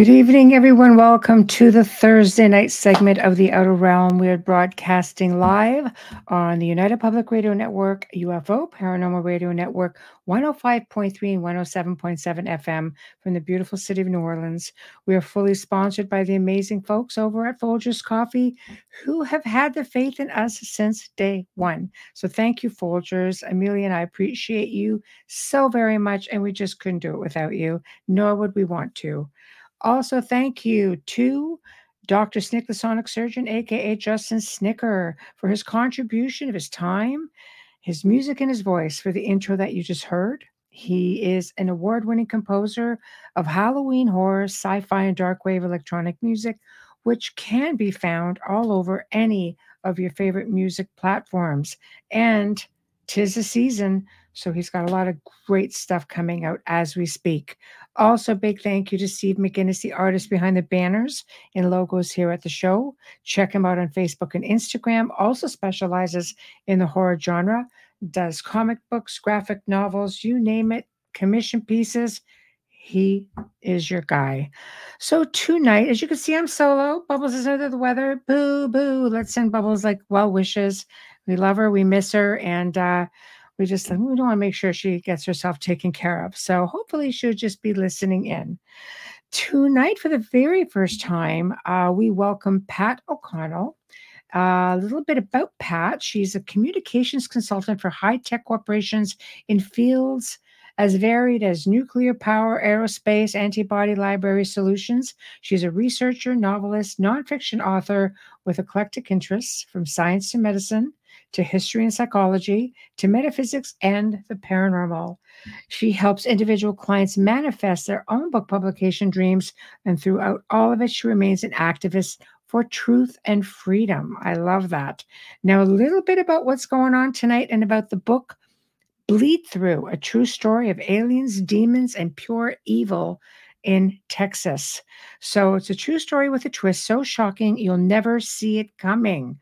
Good evening, everyone. Welcome to the Thursday night segment of The Outer Realm. We are broadcasting live on the United Public Radio Network, UFO Paranormal Radio Network, 105.3 and 107.7 FM from the beautiful city of New Orleans. We are fully sponsored by the amazing folks over at Folgers Coffee who have had the faith in us since day one. So thank you, Folgers. Amelia and I appreciate you so very much, and we just couldn't do it without you, nor would we want to. Also, thank you to Dr. Snick, the sonic surgeon, aka Justin Snicker, for his contribution of his time, his music, and his voice for the intro that you just heard. He is an award winning composer of Halloween horror, sci fi, and dark wave electronic music, which can be found all over any of your favorite music platforms. And tis the season, so he's got a lot of great stuff coming out as we speak. Also, big thank you to Steve McGinnis, the artist behind the banners and logos here at the show. Check him out on Facebook and Instagram. Also specializes in the horror genre, does comic books, graphic novels, you name it, commission pieces. He is your guy. So tonight, as you can see, I'm solo. Bubbles is under the weather. Boo, boo. Let's send Bubbles like well wishes. We love her. We miss her. And uh, we just we don't want to make sure she gets herself taken care of. So hopefully she'll just be listening in. Tonight, for the very first time, uh, we welcome Pat O'Connell. Uh, a little bit about Pat. She's a communications consultant for high tech corporations in fields as varied as nuclear power, aerospace, antibody library solutions. She's a researcher, novelist, nonfiction author with eclectic interests from science to medicine, to history and psychology, to metaphysics and the paranormal. She helps individual clients manifest their own book publication dreams, and throughout all of it, she remains an activist for truth and freedom. I love that. Now, a little bit about what's going on tonight and about the book Bleed Through A True Story of Aliens, Demons, and Pure Evil in Texas. So it's a true story with a twist so shocking you'll never see it coming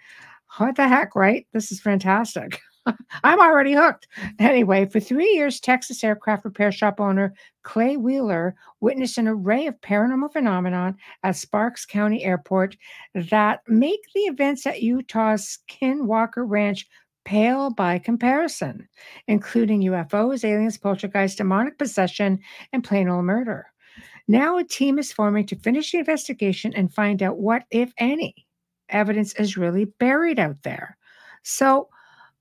what the heck, right? This is fantastic. I'm already hooked. Anyway, for three years, Texas aircraft repair shop owner Clay Wheeler witnessed an array of paranormal phenomenon at Sparks County Airport that make the events at Utah's Skinwalker Ranch pale by comparison, including UFOs, aliens, poltergeist, demonic possession, and plain old murder. Now a team is forming to finish the investigation and find out what, if any, evidence is really buried out there. So,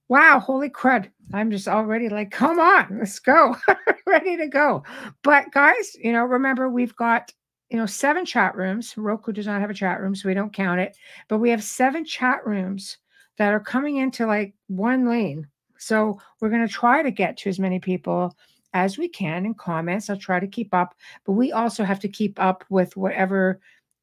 wow, holy crud. I'm just already like, come on, let's go. Ready to go. But guys, you know, remember we've got, you know, seven chat rooms. Roku does not have a chat room, so we don't count it. But we have seven chat rooms that are coming into like one lane. So we're going to try to get to as many people as we can in comments. I'll try to keep up, but we also have to keep up with whatever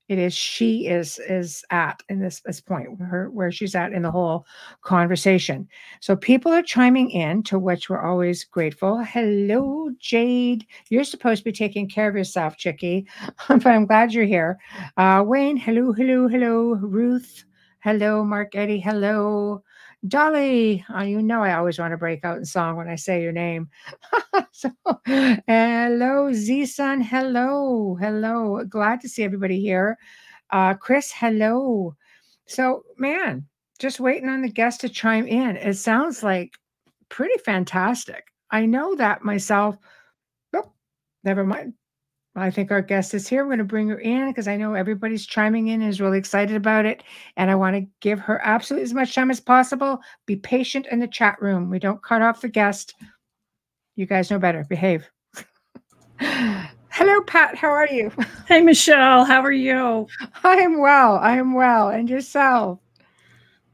it is she is is at in this this point her where she's at in the whole conversation. So people are chiming in to which we're always grateful. Hello jade. You're supposed to be taking care of yourself chickie but i'm glad you're here. Uh, wayne hello hello hello. Ruth hello mark eddie hello Dolly, uh, you know I always want to break out in song when I say your name. so, hello, Z Sun. Hello, hello. Glad to see everybody here. Uh, Chris, hello. So, man, just waiting on the guests to chime in. It sounds like pretty fantastic. I know that myself. Oh, never mind. I think our guest is here. We're going to bring her in because I know everybody's chiming in and is really excited about it. And I want to give her absolutely as much time as possible. Be patient in the chat room. We don't cut off the guest. You guys know better. Behave. Hello, Pat. How are you? Hey, Michelle. How are you? I am well. I am well. And yourself?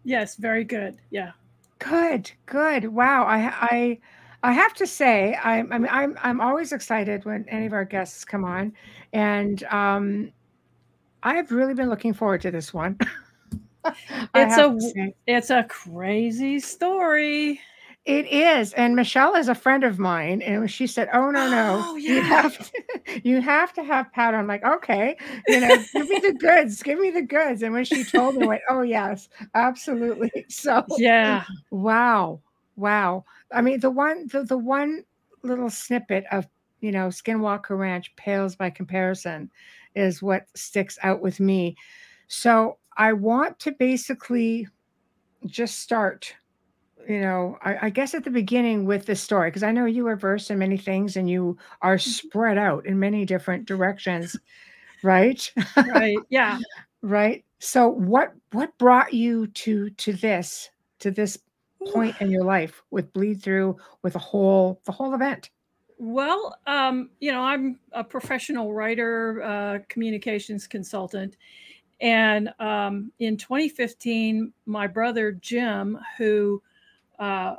Yes, very good. Yeah. Good. Good. Wow. I I I have to say, I'm I'm I'm I'm always excited when any of our guests come on, and um, I've really been looking forward to this one. it's a it's a crazy story. It is, and Michelle is a friend of mine, and she said, "Oh no, no, oh, yeah. you have to, you have to have Pat." I'm like, "Okay, you know, give me the goods, give me the goods." And when she told me, I went, "Oh yes, absolutely." So yeah, wow, wow. I mean, the one, the the one little snippet of you know Skinwalker Ranch pales by comparison, is what sticks out with me. So I want to basically just start you know, I, I, guess at the beginning with the story, because I know you are versed in many things and you are mm-hmm. spread out in many different directions, right? Right. Yeah. right. So what what brought you to to this to this point in your life with bleed through with the whole the whole event? Well, um, you know, I'm a professional writer, uh, communications consultant. And um, in 2015, my brother Jim, who uh,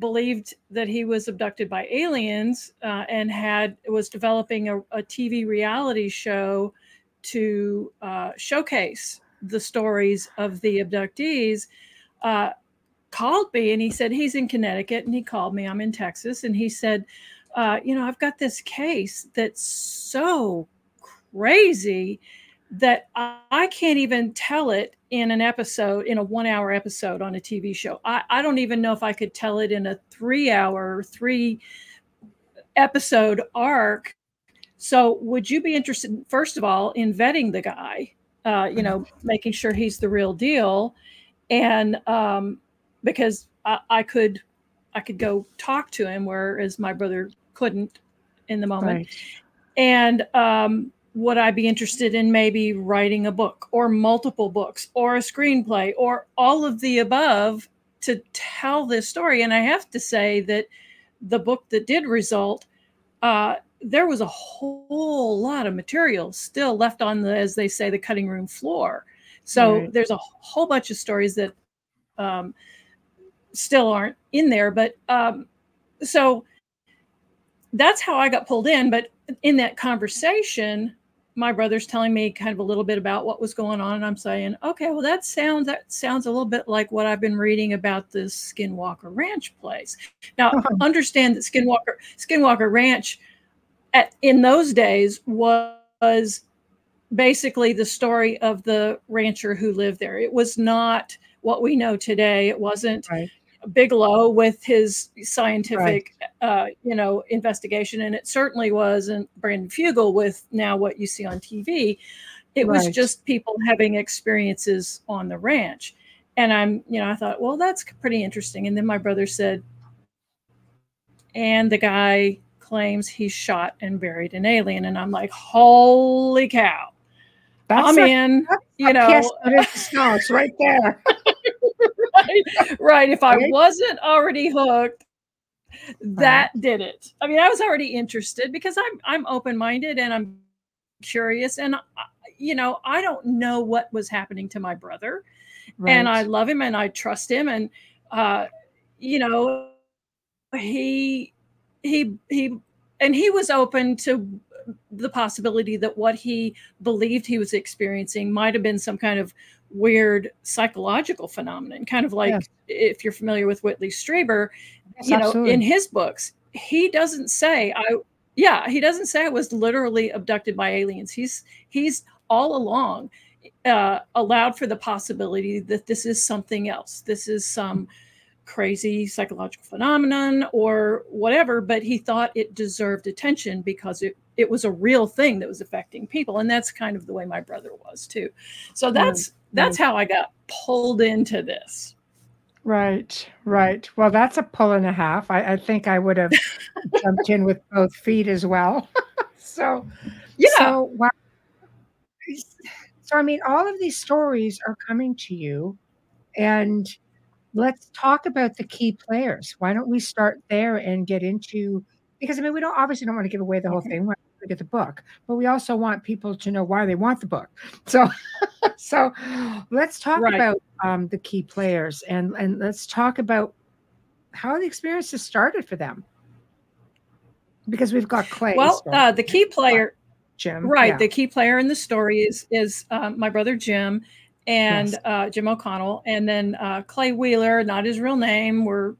believed that he was abducted by aliens uh, and had was developing a, a TV reality show to uh, showcase the stories of the abductees. Uh, called me and he said he's in Connecticut and he called me. I'm in Texas and he said, uh, you know, I've got this case that's so crazy that I can't even tell it in an episode, in a one hour episode on a TV show. I, I don't even know if I could tell it in a three hour, three episode arc. So, would you be interested, first of all, in vetting the guy, uh, you know, making sure he's the real deal? And um, because I, I could, I could go talk to him, whereas my brother couldn't in the moment. Right. And um, would I be interested in maybe writing a book or multiple books or a screenplay or all of the above to tell this story? And I have to say that the book that did result, uh, there was a whole lot of material still left on the, as they say, the cutting room floor. So right. there's a whole bunch of stories that um, still aren't in there. But um, so that's how I got pulled in. But in that conversation, my brother's telling me kind of a little bit about what was going on and i'm saying okay well that sounds that sounds a little bit like what i've been reading about this skinwalker ranch place now uh-huh. understand that skinwalker skinwalker ranch at in those days was basically the story of the rancher who lived there it was not what we know today it wasn't right. Bigelow with his scientific, right. uh, you know, investigation, and it certainly wasn't Brandon Fugal with now what you see on TV. It right. was just people having experiences on the ranch, and I'm, you know, I thought, well, that's pretty interesting. And then my brother said, and the guy claims he shot and buried an alien, and I'm like, holy cow! That's I'm a, in, you know, it's right there. right, right. If I wasn't already hooked, that uh-huh. did it. I mean, I was already interested because I'm I'm open minded and I'm curious, and uh, you know, I don't know what was happening to my brother, right. and I love him and I trust him, and uh, you know, he he he and he was open to the possibility that what he believed he was experiencing might have been some kind of weird psychological phenomenon, kind of like yes. if you're familiar with Whitley Strieber, yes, you know, absolutely. in his books, he doesn't say I yeah, he doesn't say I was literally abducted by aliens. He's he's all along uh, allowed for the possibility that this is something else. This is some crazy psychological phenomenon or whatever, but he thought it deserved attention because it it was a real thing that was affecting people. And that's kind of the way my brother was too. So that's mm-hmm. that's how i got pulled into this. Right right. Well that's a pull and a half. I, I think i would have jumped in with both feet as well. So yeah. so, wow. so i mean all of these stories are coming to you and let's talk about the key players why don't we start there and get into because I mean, we don't obviously don't want to give away the whole thing. to get the book, but we also want people to know why they want the book. So, so let's talk Right. about um, the key players and and let's talk about how the experiences started for them. Because we've got Clay. Well, uh, the key player, Jim. right? yeah. The key player in the story is is um, my brother Jim and Yes. uh, Jim O'Connell, and then uh, Clay Wheeler, not his real name. We're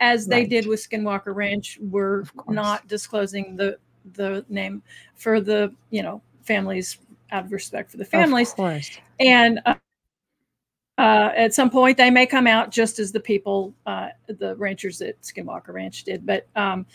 as they Right. did with Skinwalker Ranch. We're not disclosing the the name for the you know families out of respect for the families. Of course. and uh, uh, at some point they may come out just as the people uh, the ranchers at skinwalker ranch did but um,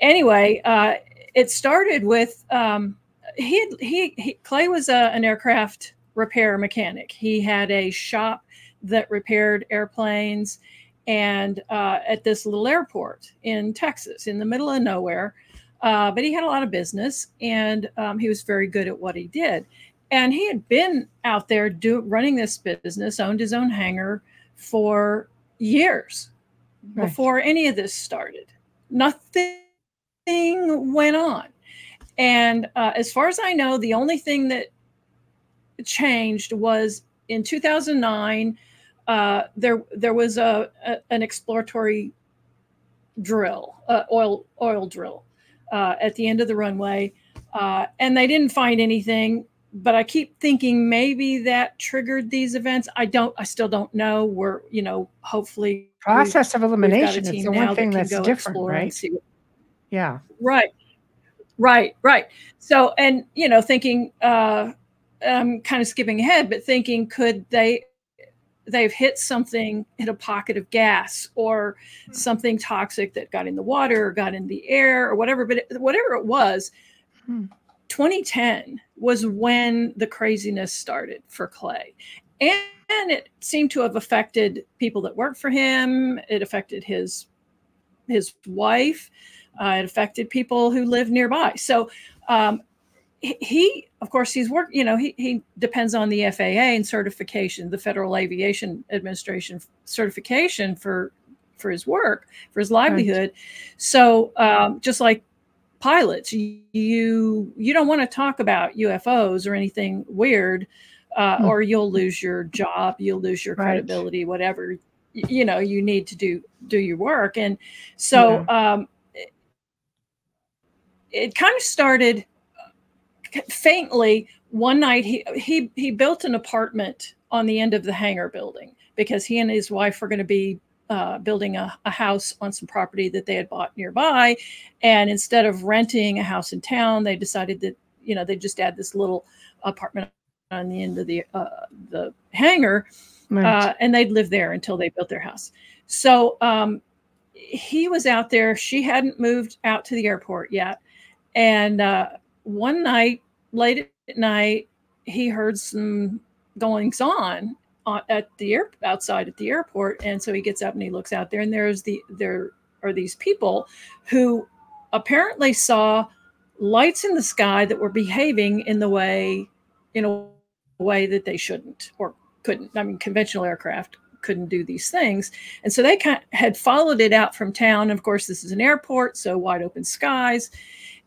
anyway uh, it started with um, he, had, he he clay was a, an aircraft repair mechanic. He had a shop that repaired airplanes and uh, at this little airport in texas in the middle of nowhere. Uh, but he had a lot of business and um, he was very good at what he did. And he had been out there do, running this business owned his own hangar for years Right. before any of this started. Nothing went on. And uh, as far as i know the only thing that changed was in 2009 uh, there there was a, a an exploratory drill uh, oil oil drill uh, at the end of the runway uh, and they didn't find anything but i keep thinking maybe that triggered these events i don't i still don't know we're you know hopefully Process of we've got a elimination is the one thing can that's different, right? what- Yeah. right right right so and you know thinking uh i'm kind of skipping ahead but thinking could they they've hit something hit a pocket of gas or something toxic that got in the water or got in the air or whatever but it, whatever it was Hmm. 2010 was when the craziness started for clay. And, and it seemed to have affected people that worked for him. It affected his his wife. Uh, it affected people who live nearby. So um, he- of course he's work you know he, he depends on the faa and certification the federal aviation administration certification for for his work for his livelihood so um, just like pilots you you, don't want to talk about ufos or anything weird uh, Hmm. or you'll lose your job you'll lose your Right. credibility whatever you know you need to do do your work and so um it, it kind of started faintly one night he he he built an apartment on the end of the hangar building because he and his wife were going to be uh, building a, a house on some property that they had bought nearby and instead of renting a house in town they decided that you know they just add this little apartment on the end of the uh, the hangar Right. uh, and they'd live there until they built their house. So um, he was out there. She hadn't moved out to the airport yet. And uh, one night, late at night, he heard some goings on uh, at the air outside at the airport. And so he gets up and he looks out there, and there's the there are these people who apparently saw lights in the sky that were behaving in the way in a way that they shouldn't or couldn't. I mean, conventional aircraft couldn't do these things. And so they kind had followed it out from town. Of course, this is an airport, so wide open skies.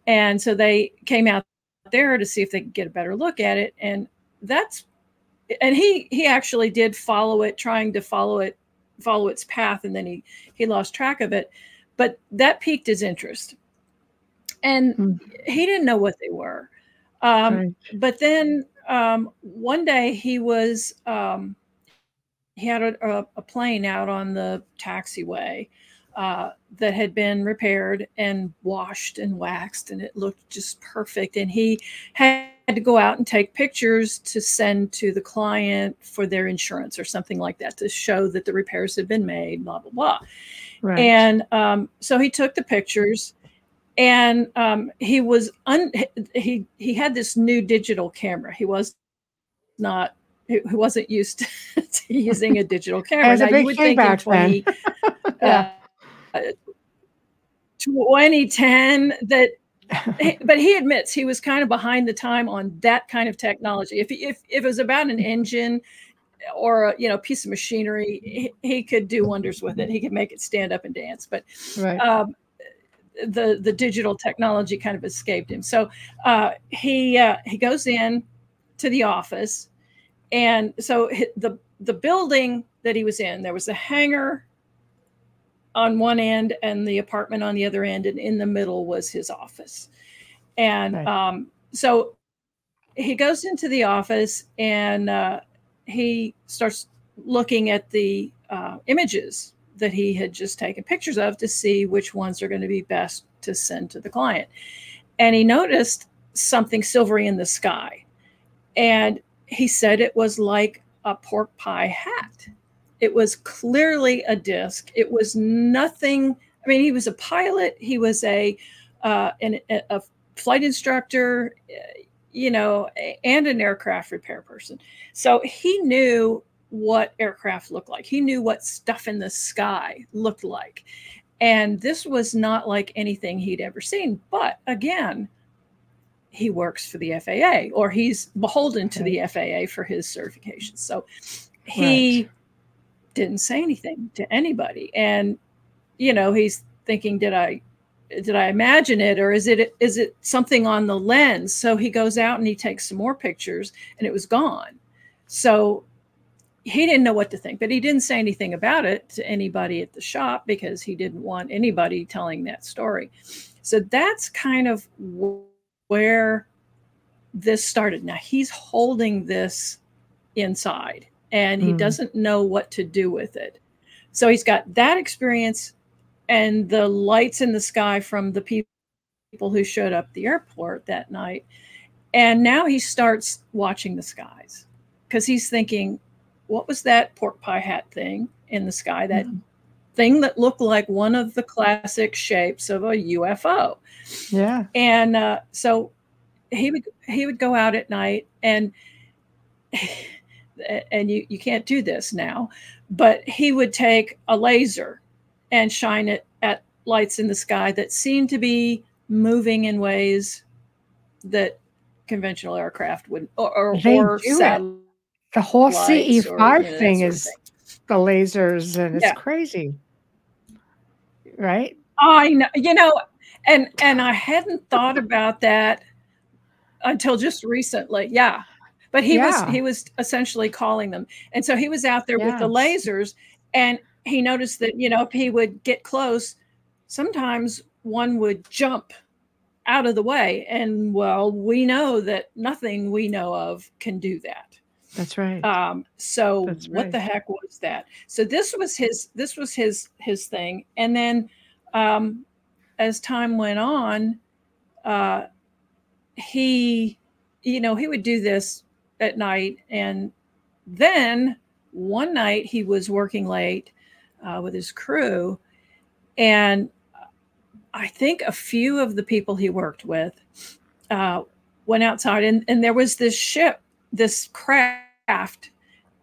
And so they came out there to see if they could get a better look at it. And that's and he he actually did follow it, trying to follow it, follow its path, and then he he lost track of it. But that piqued his interest. And Hmm. he didn't know what they were. Um, right. but then um, one day he was um, he had a, a, a plane out on the taxiway uh, that had been repaired and washed and waxed and it looked just perfect and he had to go out and take pictures to send to the client for their insurance or something like that to show that the repairs had been made blah blah blah Right. and um, so he took the pictures and um, he was un- he he had this new digital camera he was not he wasn't used to using a digital camera Now, big you would think in back then. 20, Yeah. Uh, 2010 that but he admits he was kind of behind the time on that kind of technology if if, if it was about an engine or a you know piece of machinery he, he could do wonders with it he could make it stand up and dance but right. um, the the digital technology kind of escaped him. So uh, he uh, he goes in to the office, and so the the building that he was in, there was a hangar on one end and the apartment on the other end, and in the middle was his office. And right. um, so he goes into the office and uh, he starts looking at the uh, images that he had just taken pictures of to see which ones are going to be best to send to the client. And he noticed something silvery in the sky. And he said it was like a pork pie hat. It was clearly a disc. It was nothing. I mean, he was a pilot. He was a uh, an, a flight instructor, you know, and an aircraft repair person. So he knew what aircraft looked like. He knew what stuff in the sky looked like. And this was not like anything he'd ever seen. But again, he works for the FAA or he's beholden to the FAA for his certification. So he right. Didn't say anything to anybody. And, you know, he's thinking, did I did I imagine it or is it is it something on the lens? So he goes out and he takes some more pictures and it was gone. So he didn't know what to think, but he didn't say anything about it to anybody at the shop because he didn't want anybody telling that story. So that's kind of where this started. Now he's holding this inside and he mm. doesn't know what to do with it. So he's got that experience and the lights in the sky from the people who showed up the airport that night. And now he starts watching the skies because he's thinking, what was that pork pie hat thing in the sky? That mm-hmm. thing that looked like one of the classic shapes of a UFO. Yeah. And uh, so he would he would go out at night and and you you can't do this now, but he would take a laser and shine it at lights in the sky that seemed to be moving in ways that conventional aircraft would or, or, or the whole CE5 or, you know, thing is the lasers and it's yeah. crazy. Right? I know, you know, and and I hadn't thought about that until just recently. Yeah. But he yeah. was he was essentially calling them. And so he was out there with the lasers and he noticed that, you know, if he would get close, sometimes one would jump out of the way. And well, we know that nothing we know of can do that. That's right. Um, so That's what the heck was that? So this was his this was his his thing. And then um, as time went on, uh, he you know, he would do this at night and then one night he was working late uh, with his crew. And I think a few of the people he worked with uh, went outside, and, and there was this ship, this craft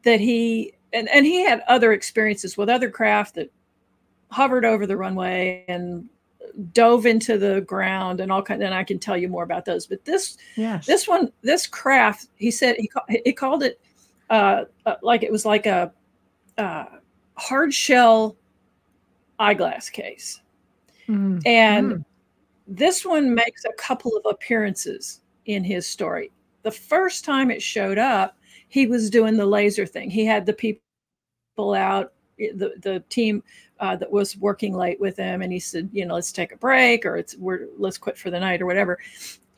that he, and, and he had other experiences with other craft that hovered over the runway and dove into the ground and all kind and I can tell you more about those but this yes. this one this craft he said he, he called it uh, uh, like it was like a uh, hard shell eyeglass case. Mm. And mm. this one makes a couple of appearances in his story. The first time it showed up, he was doing the laser thing. He had the people out, the, the team uh, that was working late with him, and he said, you know, let's take a break or it's we're let's quit for the night or whatever.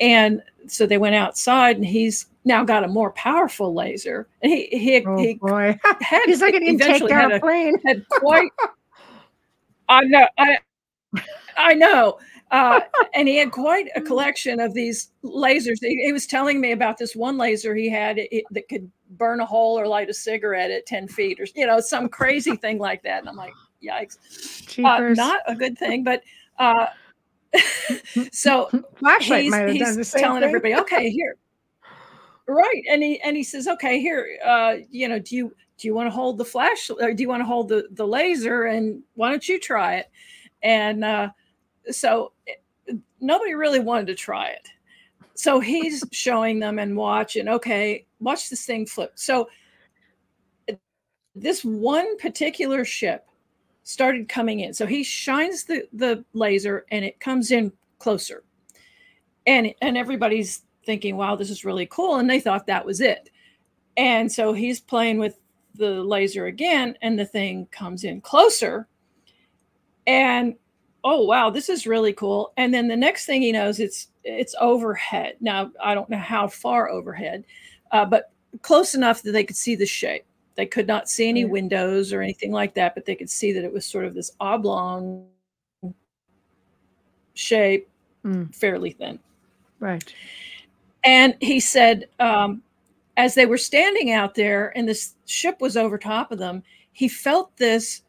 And so they went outside, and he's now got a more powerful laser. And he he, oh, he boy. had he's like an intake had, a, plane. had quite. I know. I I know. Uh, and he had quite a collection of these lasers. He, he, was telling me about this one laser he had it, that could burn a hole or light a cigarette at 10 feet or, you know, some crazy thing like that. And I'm like, yikes. Uh, not a good thing, but uh, so Flashlight he's, he's telling thing. everybody, okay, here. Right. And he and he says, okay, here, uh, you know, do you do you want to hold the flash or do you want to hold the, the laser and why don't you try it? And uh, so it, nobody really wanted to try it. So he's showing them and watching, okay, watch this thing flip. So this one particular ship started coming in. So he shines the the laser and it comes in closer. And and everybody's thinking, "Wow, this is really cool." And they thought that was it. And so he's playing with the laser again and the thing comes in closer. And oh wow, this is really cool. And then the next thing he knows it's it's overhead. Now, I don't know how far overhead, uh, but close enough that they could see the shape. They could not see any windows or anything like that, but they could see that it was sort of this oblong shape, mm. fairly thin. Right. And he said, um, as they were standing out there and this ship was over top of them, he felt this,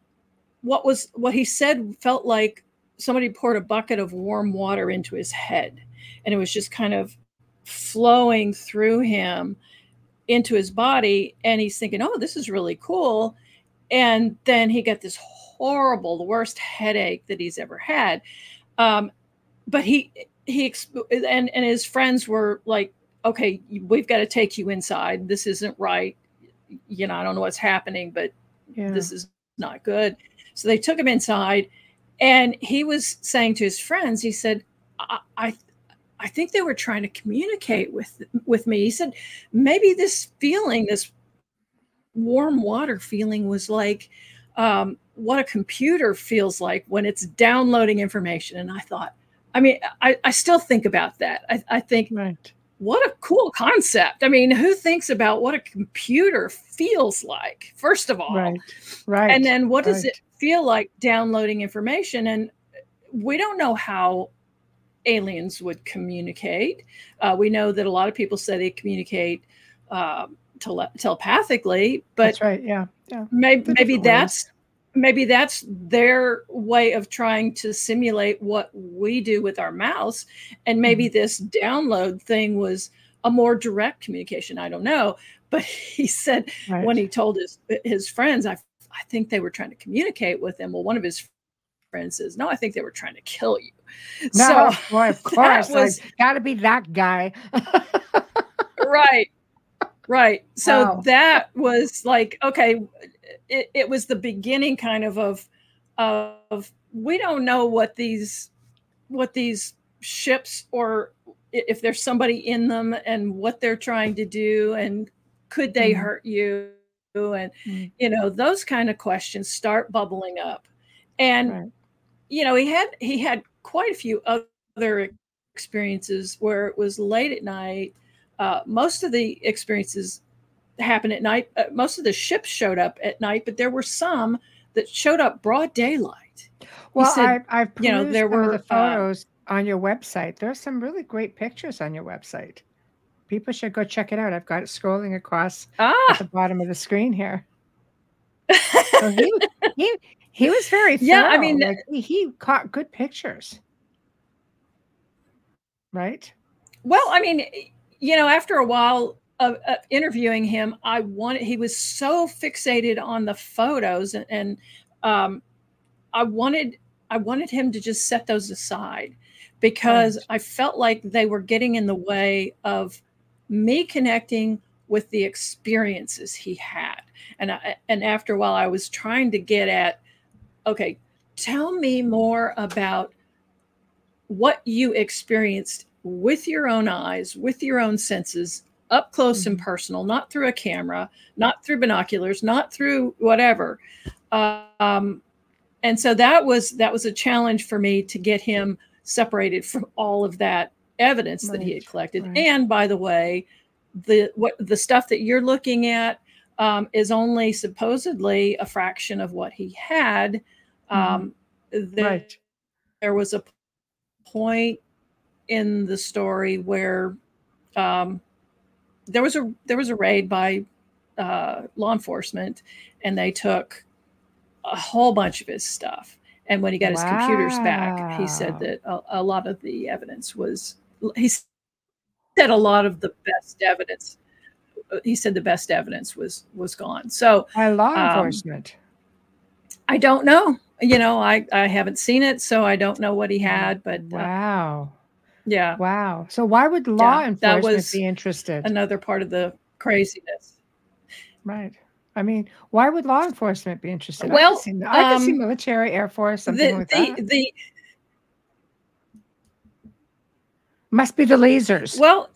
what was what he said felt like somebody poured a bucket of warm water into his head. And it was just kind of flowing through him into his body and he's thinking oh this is really cool. And then he got this horrible the worst headache that he's ever had. Um, but he he and and his friends were like okay we've got to take you inside. This isn't right. You know i don't know what's happening but yeah. this is not good. So they took him inside and he was saying to his friends he said I, I I think they were trying to communicate with with me. He said maybe this feeling, this warm water feeling, was like um, what a computer feels like when it's downloading information. And I thought, I mean, I, I still think about that. I, I think, right. what a cool concept. I mean, who thinks about what a computer feels like? First of all, right, right, and then what does right. it feel like downloading information? And we don't know how aliens would communicate. Uh, we know that a lot of people say they communicate um, tele- telepathically, but that's right. Yeah, yeah. Maybe maybe that's ways. maybe that's their way of trying to simulate what we do with our mouse, and maybe mm-hmm. this download thing was a more direct communication. I don't know, but he said right. when he told his his friends, I I think they were trying to communicate with him. Well, one of his friends says, "No, I think they were trying to kill you." No, so boy, of course, was got to be that guy. right, right. So wow. that was like okay. It, it was the beginning, kind of of of we don't know what these what these ships or if there's somebody in them and what they're trying to do and could they mm hurt you and mm you know those kind of questions start bubbling up and right. you know he had he had quite a few other experiences where it was late at night. Uh, most of the experiences happened at night. Uh, most of the ships showed up at night, but there were some that showed up broad daylight. Well, said, I, I've you know there were the uh, photos uh, on your website. There are some really great pictures on your website. People should go check it out. I've got it scrolling across ah. at the bottom of the screen here. so he, he, he was very thorough. yeah. I mean, like, he, he caught good pictures, right? Well, I mean, you know, after a while of, of, interviewing him, I wanted. He was so fixated on the photos, and, and um, I wanted I wanted him to just set those aside because right. I felt like they were getting in the way of me connecting with the experiences he had. And I, and after a while, I was trying to get at okay, tell me more about what you experienced with your own eyes, with your own senses, up close mm-hmm. and personal, not through a camera, not through binoculars, not through whatever. Um, and so that was that was a challenge for me to get him separated from all of that evidence right. that he had collected. Right. And by the way, the what the stuff that you're looking at um, is only supposedly a fraction of what he had. Mm-hmm. Um, there, right. there was a point in the story where um, there was a there was a raid by uh, law enforcement, and they took a whole bunch of his stuff. And when he got wow. his computers back, he said that a, a, lot of the evidence was he said a lot of the best evidence. He said the best evidence was was gone. So by law um, enforcement. I don't know you know, I I haven't seen it, so I don't know what he mm, had. But uh, wow, uh, yeah, wow. So why would law yeah, enforcement be interested? Another part of the craziness, right? I mean, why would law enforcement be interested? Well, I could see, I could see um, military, Air Force, something The like the that. the Must be the lasers. well,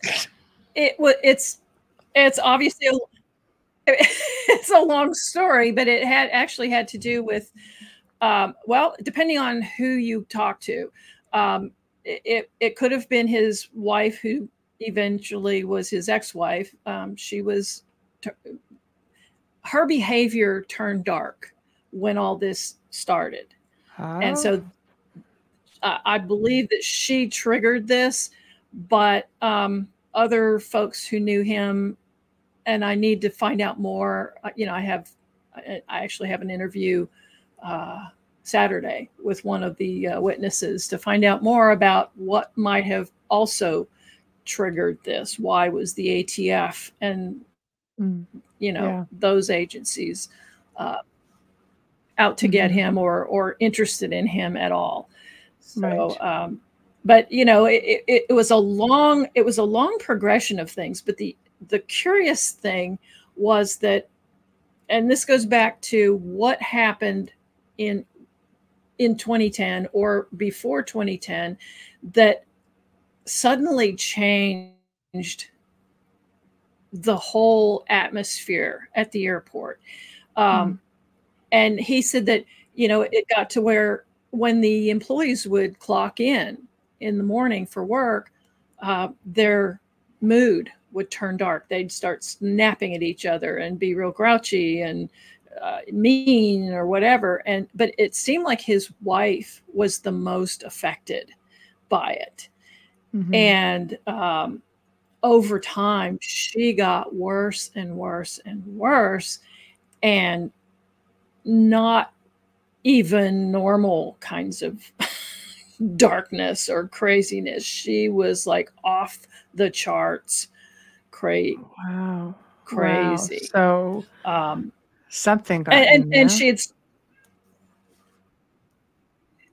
it it's it's obviously a, it's a long story, but it had actually had to do with um, well, depending on who you talk to, um, it, it could have been his wife who eventually was his ex-wife. Um, she was t- her behavior turned dark when all this started. and so uh, I believe that she triggered this, but um, other folks who knew him, and I need to find out more. uh, You know, I have, I actually have an interview uh, Saturday with one of the uh, witnesses to find out more about what might have also triggered this. Why was the ATF and mm, you know Yeah. those agencies uh, out to get Mhm. him or or interested in him at all so Right. um but you know it, it, it was a long it was a long progression of things but the the curious thing was that and this goes back to what happened in in 2010 or before 2010 that suddenly changed the whole atmosphere at the airport. Um, And he said that, you know, it got to where when the employees would clock in in the morning for work, uh, their mood would turn dark. They'd start snapping at each other and be real grouchy and uh, mean or whatever. And but it seemed like his wife was the most affected by it mhm. and um, over time she got worse and worse and worse and not even normal kinds of darkness or craziness she was like off the charts cra- wow. Wow. crazy So um, something got and, and, and there. she had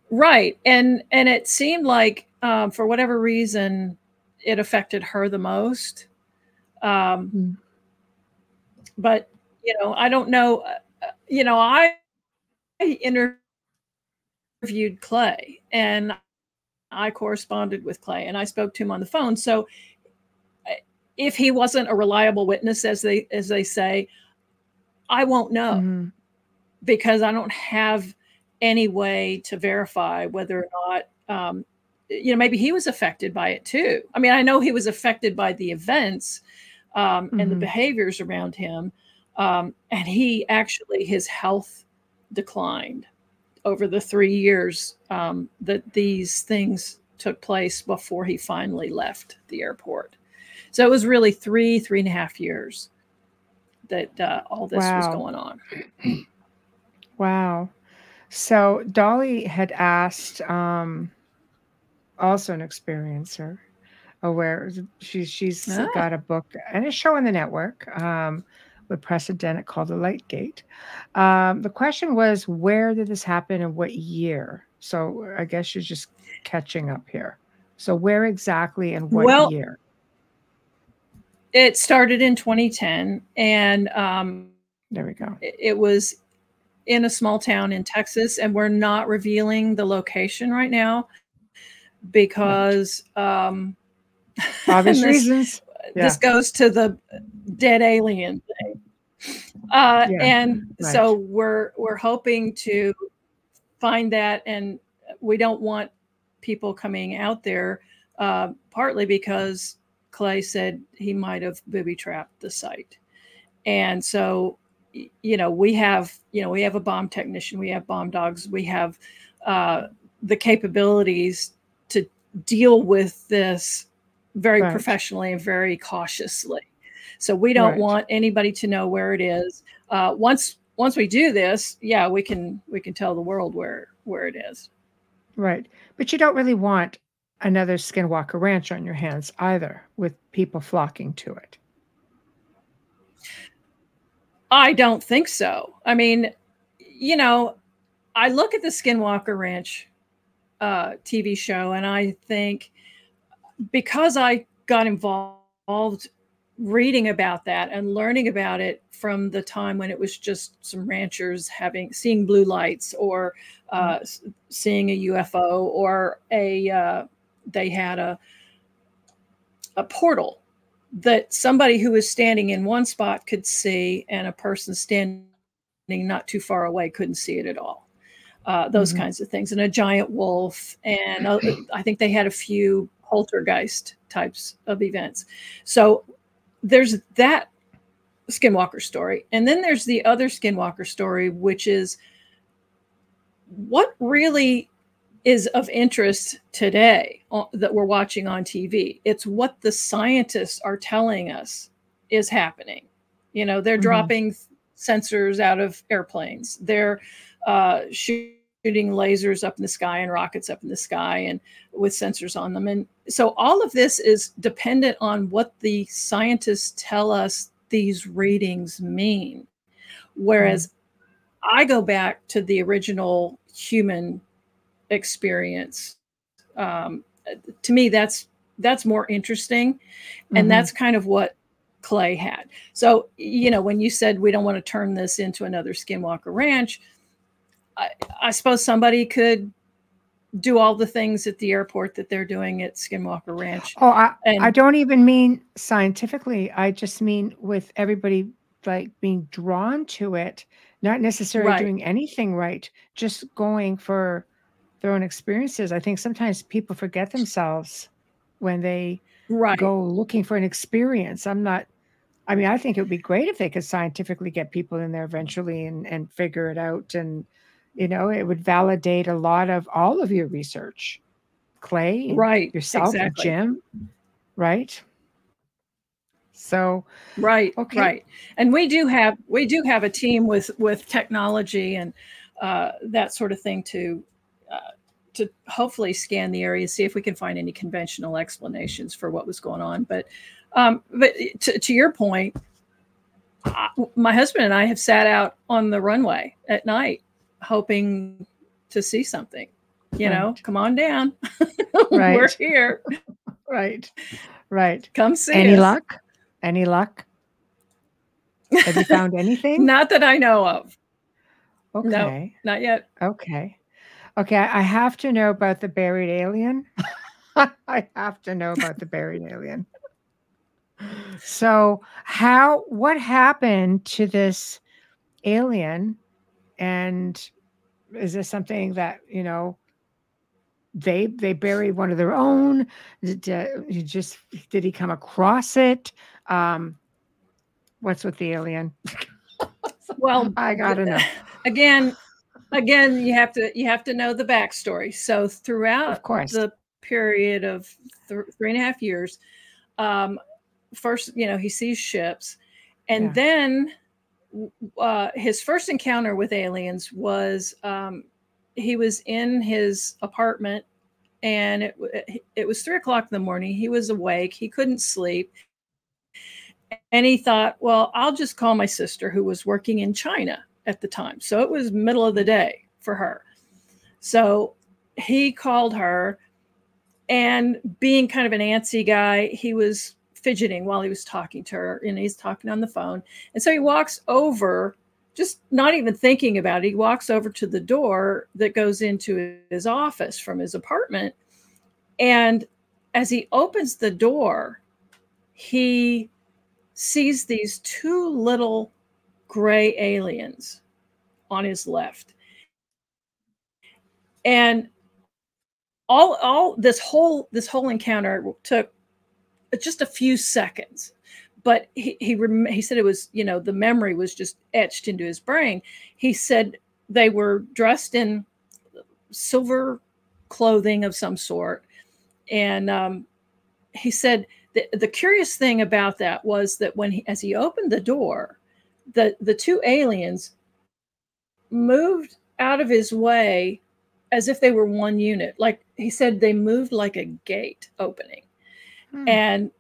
right and and it seemed like um, for whatever reason it affected her the most um, Mm. but you know i don't know uh, uh, you know i interviewed clay and i corresponded with clay and i spoke to him on the phone so uh, if he wasn't a reliable witness as they as they say i won't know Mhm. because I don't have any way to verify whether or not, um, you know, maybe he was affected by it too. I mean, I know he was affected by the events um, and the Mhm. behaviors around him. Um, and he actually, his health declined over the three years um, that these things took place before he finally left the airport. So it was really three, three and a half years that uh, all this was going on. Wow. So Dolly had asked, um, also an experiencer, aware she's she's Ah. got a book and a show on the network um, with Preston Dennett called The Light Gate. Um, the question was, where did this happen and what year? So I guess you're just catching up here. So where exactly and what Well, year? It started in 2010, and um, There we go. it, it was in a small town in Texas, and we're not revealing the location right now because um, Obvious this, reasons. this goes to the dead alien thing. Uh, Yeah, and right. so we're we're hoping to find that, and we don't want people coming out there, uh, partly because Clay said he might have booby trapped the site, and so you know we have you know we have a bomb technician, we have bomb dogs, we have uh, the capabilities to deal with this very Right. professionally and very cautiously. So we don't Right. want anybody to know where it is. Uh, once once we do this, yeah, we can we can tell the world where where it is. Right. But you don't really want another Skinwalker Ranch on your hands either, with people flocking to it. I don't think so. I mean, you know, I look at the Skinwalker Ranch uh, TV show and I think because I got involved reading about that and learning about it from the time when it was just some ranchers having seeing blue lights or uh, mm-hmm. seeing a UFO or a uh, they had a a portal that somebody who was standing in one spot could see and a person standing not too far away couldn't see it at all. Uh, those mm-hmm. kinds of things, and a giant wolf, and uh, I think they had a few poltergeist types of events. So there's that skinwalker story and then there's the other skinwalker story which is what really is of interest today that we're watching on TV. It's what the scientists are telling us is happening. You know, they're mm-hmm. dropping sensors out of airplanes. They're uh, shooting lasers up in the sky and rockets up in the sky and with sensors on them. And so all of this is dependent on what the scientists tell us these readings mean. Whereas mm-hmm. I go back to the original human experience. Um, to me, that's that's more interesting, mm-hmm. and that's kind of what Clay had. So you know, when you said we don't want to turn this into another Skinwalker Ranch, I, I suppose somebody could do all the things at the airport that they're doing at Skinwalker Ranch. Oh, I, and, I don't even mean scientifically. I just mean with everybody like being drawn to it, not necessarily right. doing anything right, just going for their own experiences. I think sometimes people forget themselves when they right. go looking for an experience. I'm not I mean, I think it would be great if they could scientifically get people in there eventually and, and figure it out and you know it would validate a lot of all of your research clay right yourself exactly. jim right so right okay. right and we do have we do have a team with with technology and uh, that sort of thing to to hopefully scan the area see if we can find any conventional explanations for what was going on but um, but to, to your point I, my husband and i have sat out on the runway at night hoping to see something. You right. know, come on down. right. We're here. right. Right. Come see Any us. luck? Any luck? Have you found anything? not that I know of. Okay. No, not yet. Okay. Okay. I have to know about the buried alien. I have to know about the buried alien. So, how, what happened to this alien and is this something that you know they they buried one of their own did, uh, just did he come across it um what's with the alien well i gotta know again again you have to you have to know the backstory so throughout of course the period of th- three and a half years um first you know he sees ships and yeah. then uh, his first encounter with aliens was um, he was in his apartment and it, it was three o'clock in the morning. He was awake, he couldn't sleep. And he thought, well, I'll just call my sister who was working in China at the time. So it was middle of the day for her. So he called her and being kind of an antsy guy, he was fidgeting while he was talking to her and he's talking on the phone. And so he walks over, just not even thinking about it. He walks over to the door that goes into his office from his apartment. And as he opens the door, he sees these two little gray aliens on his left. And all all this whole this whole encounter took just a few seconds but he he, rem- he said it was you know the memory was just etched into his brain he said they were dressed in silver clothing of some sort and um, he said the, the curious thing about that was that when he as he opened the door the the two aliens moved out of his way as if they were one unit like he said they moved like a gate opening Hmm. And,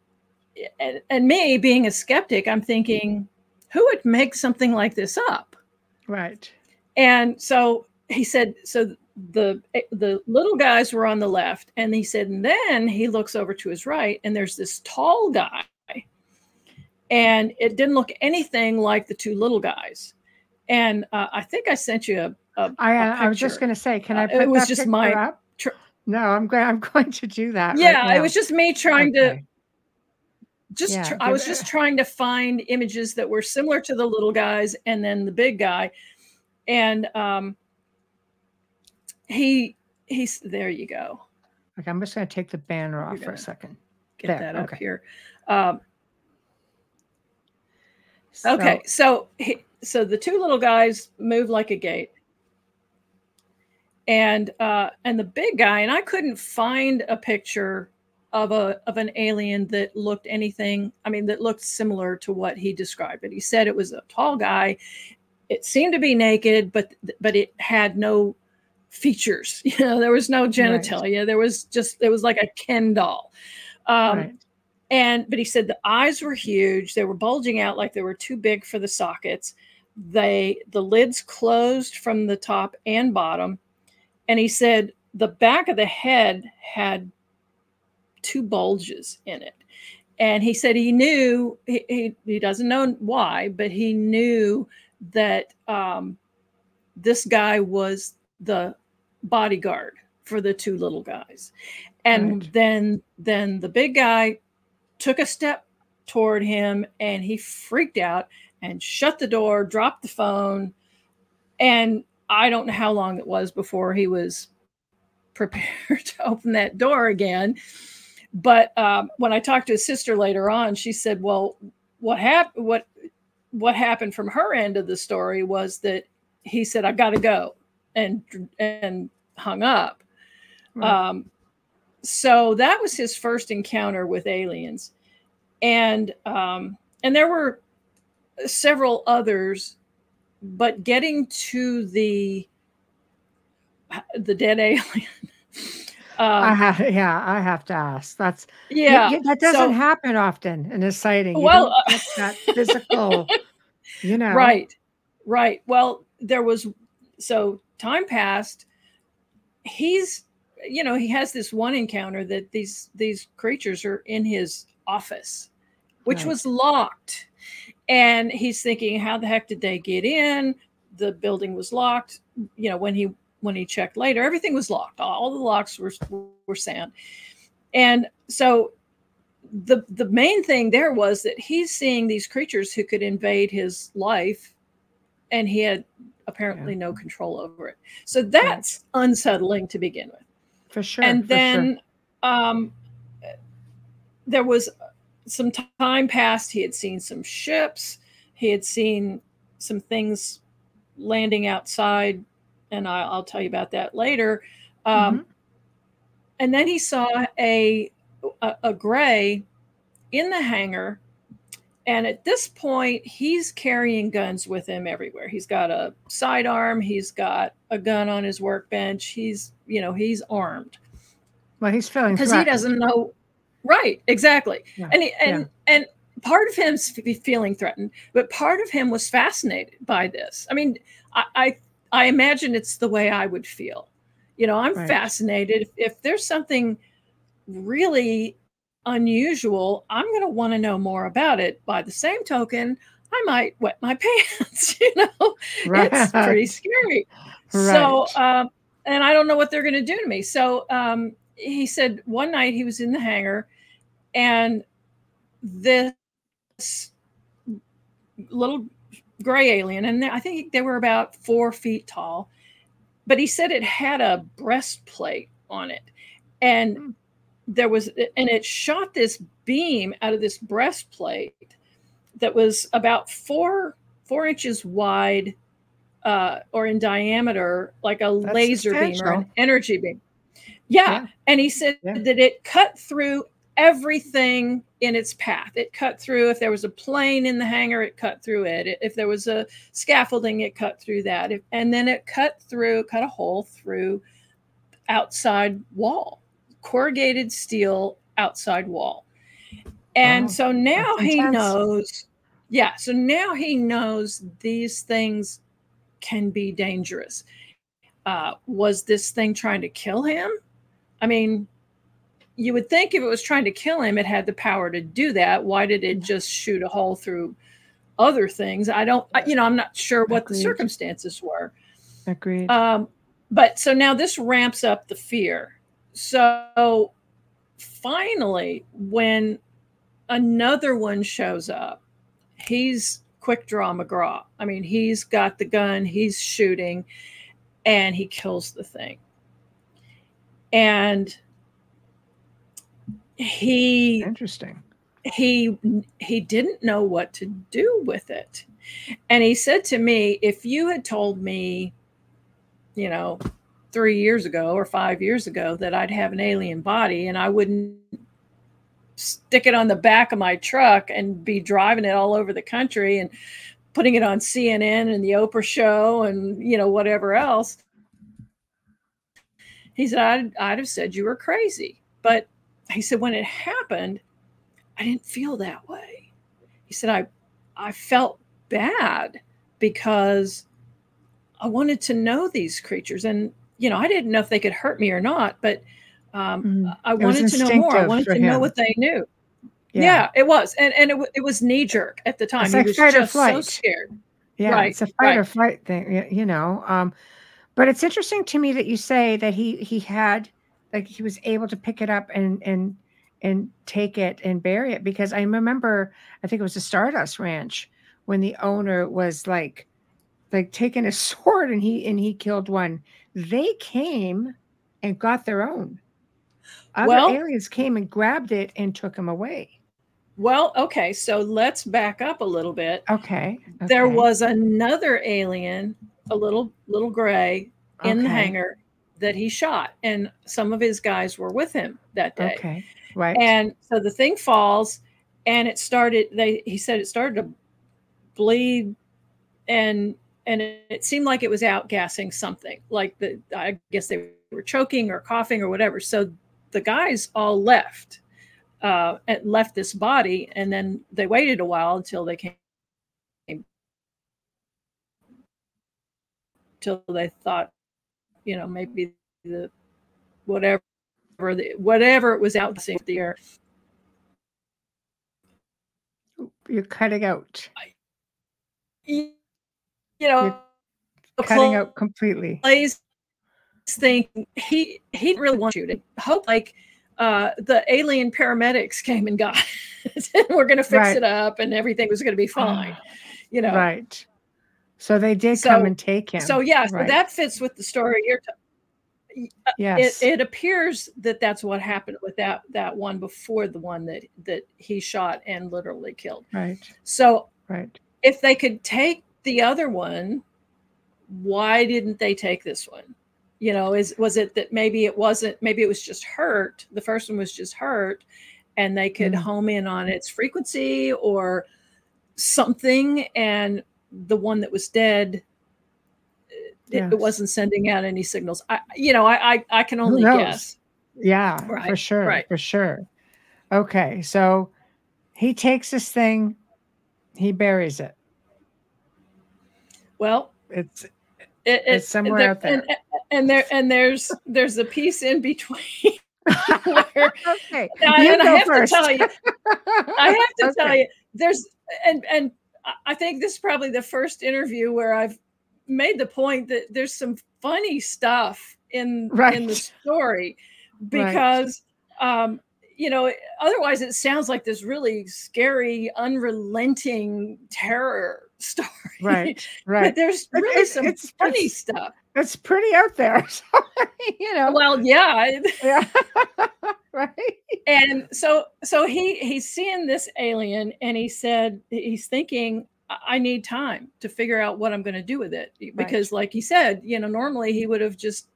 and and me being a skeptic, I'm thinking, who would make something like this up? Right. And so he said, so the the little guys were on the left, and he said, and then he looks over to his right, and there's this tall guy, and it didn't look anything like the two little guys. And uh, I think I sent you a. a, I, a I was just going to say, can I Uh, put it was that just my up? tr- no, I'm going. I'm going to do that. right Yeah, it was just me trying to just Yeah, tr- I was it- just trying to find images that were similar to the little guys and then the big guy and um he he's there you go Okay, I'm just going to take the banner off for a second. get There, that up okay. here um okay so he, so the two little guys move like a gate. And uh and the big guy and i couldn't find a picture of a of an alien that looked anything i mean that looked similar to what he described but he said it was a tall guy. It seemed to be naked but but it had no features. You know there was no genitalia. There was just it was like a ken doll. Um right. And but he said the eyes were huge. They were bulging out like they were too big for the sockets. They the lids closed from the top and bottom. And he said the back of the head had two bulges in it. And he said he knew he, he, he doesn't know why but he knew that um, this guy was the bodyguard for the two little guys. And Right. then then the big guy took a step toward him and he freaked out and shut the door dropped the phone and i don't know how long it was before he was prepared to open that door again but um, when i talked to his sister later on she said well what happened what what happened from her end of the story was that he said i gotta go and and hung up right. um, so that was his first encounter with aliens, and um, and there were several others, but getting to the the dead alien. I um, have, yeah, I have to ask. That's yeah, y- that doesn't so- happen often in a sighting. You Well, uh, that physical, you know. Right, right. Well, there was so time passed. He's, you know, he has this one encounter that these these creatures are in his office, which Right. was locked, and he's thinking, how the heck did they get in? The building was locked. You know, when he when he checked later, everything was locked. All the locks were were sand, and so the the main thing there was that he's seeing these creatures who could invade his life and he had apparently no control over it so that's unsettling to begin with For sure. and for sure. then um there was some time passed he had seen some ships he had seen some things landing outside and I, i'll tell you about that later um Mhm. and then he saw a, a a gray in the hangar and at this point he's carrying guns with him everywhere he's got a sidearm he's got a gun on his workbench he's you know he's armed. Well, he's feeling because he doesn't know right exactly. Yeah, and he, and yeah. and part of him's feeling threatened but part of him was fascinated by this. I mean i i, I imagine it's the way i would feel. You know i'm Right. fascinated. If, if there's something really unusual i'm going to want to know more about it. By the same token i might wet my pants you know? It's pretty scary. So um, and i don't know what they're going to do to me so um, he said one night he was in the hangar and this little gray alien and i think they were about four feet tall but he said it had a breastplate on it and Hmm. there was and it shot this beam out of this breastplate that was about four four inches wide uh, or in diameter, like a That's laser beam or an energy beam. Yeah. Yeah. And he said Yeah. that it cut through everything in its path. It cut through, if there was a plane in the hangar, it cut through it. If there was a scaffolding, it cut through that. And then it cut through, cut a hole through outside wall, corrugated steel outside wall. And Wow. so now That's he intense. knows, yeah, so now he knows these things can be dangerous. Uh, was this thing trying to kill him? I mean, you would think if it was trying to kill him, it had the power to do that. Why did it just shoot a hole through other things? I don't, I, you know, I'm not sure what Agreed. the circumstances were. Agreed. Um, but so now this ramps up the fear. So finally, when another one shows up, he's quick draw McGraw. I mean, he's got the gun, he's shooting, and he kills the thing. And he interesting. He he didn't know what to do with it. And he said to me, if you had told me, you know, three years ago or five years ago that I'd have an alien body and I wouldn't stick it on the back of my truck and be driving it all over the country and putting it on CNN and the Oprah show and you know whatever else. He said I'd, I'd have said you were crazy, but he said when it happened, I didn't feel that way. He said I I felt bad because I wanted to know these creatures and you know I didn't know if they could hurt me or not, but um, mm. I wanted to know more. I wanted to him. know what they knew. Yeah. yeah. it was, and and it, it was knee jerk at the time. It's he like was fight just or flight. so scared. Yeah, right. it's a fight right. or flight thing. You know, um, but it's interesting to me that you say that he he had like he was able to pick it up and and and take it and bury it because I remember I think it was the Stardust Ranch when the owner was like like taking a sword and he and he killed one. They came and got their own. Other well, aliens came and grabbed it and took him away. Well, okay, so let's back up a little bit. Okay. okay. There was another alien, a little little gray, in okay. the hangar that he shot, and some of his guys were with him that day. Okay. Right. And so the thing falls, and it started. They he said it started to bleed, and and it, it seemed like it was outgassing something, like the I guess they were choking or coughing or whatever. So the guys all left, uh, left this body, and then they waited a while until they came, till they thought, you know, maybe the whatever the, whatever it was out the air. You're cutting out. You know, You're cutting out completely. Plays think he he didn't really want you to hope like uh, the alien paramedics came and got it. we're going to fix right. it up and everything was going to be fine you know right so they did so, come and take him so yeah right. so that fits with the story you're t- uh, yes. It, it appears that that's what happened with that that one before the one that that he shot and literally killed right so right if they could take the other one why didn't they take this one you know is was it that maybe it wasn't maybe it was just hurt the first one was just hurt and they could mm-hmm. home in on its frequency or something and the one that was dead yes. it, wasn't sending out any signals i you know i i, I can only guess yeah right, for sure right. for sure okay so he takes this thing he buries it well it's it, it's somewhere there, out there. And, and, there and there's there's a piece in between. where, okay, I, and I have first. to tell you, I have to okay. tell you, there's and and I think this is probably the first interview where I've made the point that there's some funny stuff in right. in the story because right. um, you know otherwise it sounds like this really scary unrelenting terror story. Right, right. But there's really it's, some it's, funny it's, stuff. It's pretty out there. So, you know. Well, yeah. Yeah. right. And so so he he's seeing this alien and he said he's thinking I need time to figure out what I'm going to do with it because right. like he said, you know, normally he would have just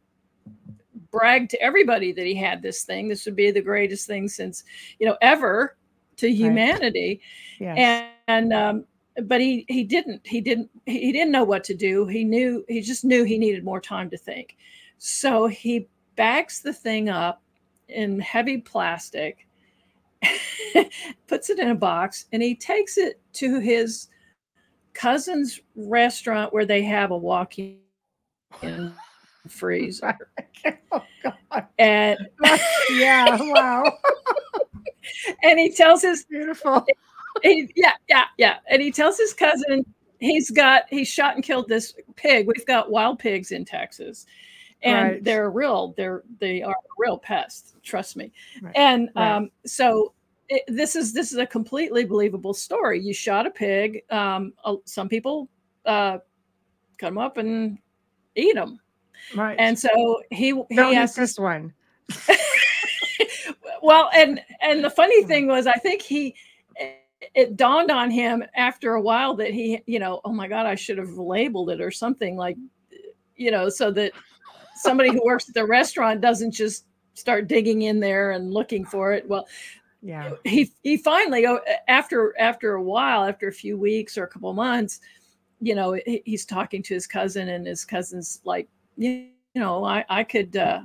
bragged to everybody that he had this thing. This would be the greatest thing since, you know, ever to humanity. Right. Yes. And, and um, but he he didn't he didn't he didn't know what to do he knew he just knew he needed more time to think so he bags the thing up in heavy plastic puts it in a box and he takes it to his cousin's restaurant where they have a walk-in freezer. oh, God. And yeah, wow. and he tells his Beautiful. He, yeah, yeah, yeah. And he tells his cousin he's got he shot and killed this pig. We've got wild pigs in Texas. And Right. they're real, they're they are a real pest, trust me. Right, And right. um, so it, this is this is a completely believable story. You shot a pig. Um, uh, some people uh, cut them up and eat them. Right. And so he he asked this one. well and and the funny thing was i think he it dawned on him after a while that he you know oh my god i should have labeled it or something like you know so that somebody who works at the restaurant doesn't just start digging in there and looking for it well Yeah. he he finally oh, after after a while after a few weeks or a couple months you know he, he's talking to his cousin and his cousin's like you know i i could uh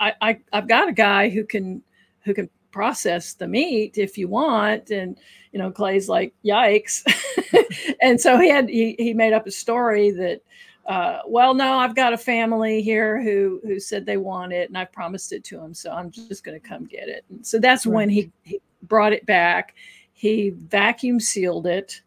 I, I I've got a guy who can who can process the meat if you want, and you know Clay's like yikes, and so he had he, he made up a story that uh, well no I've got a family here who who said they want it and I promised it to him so I'm just going to come get it. And so that's when he, he brought it back. He vacuum sealed it,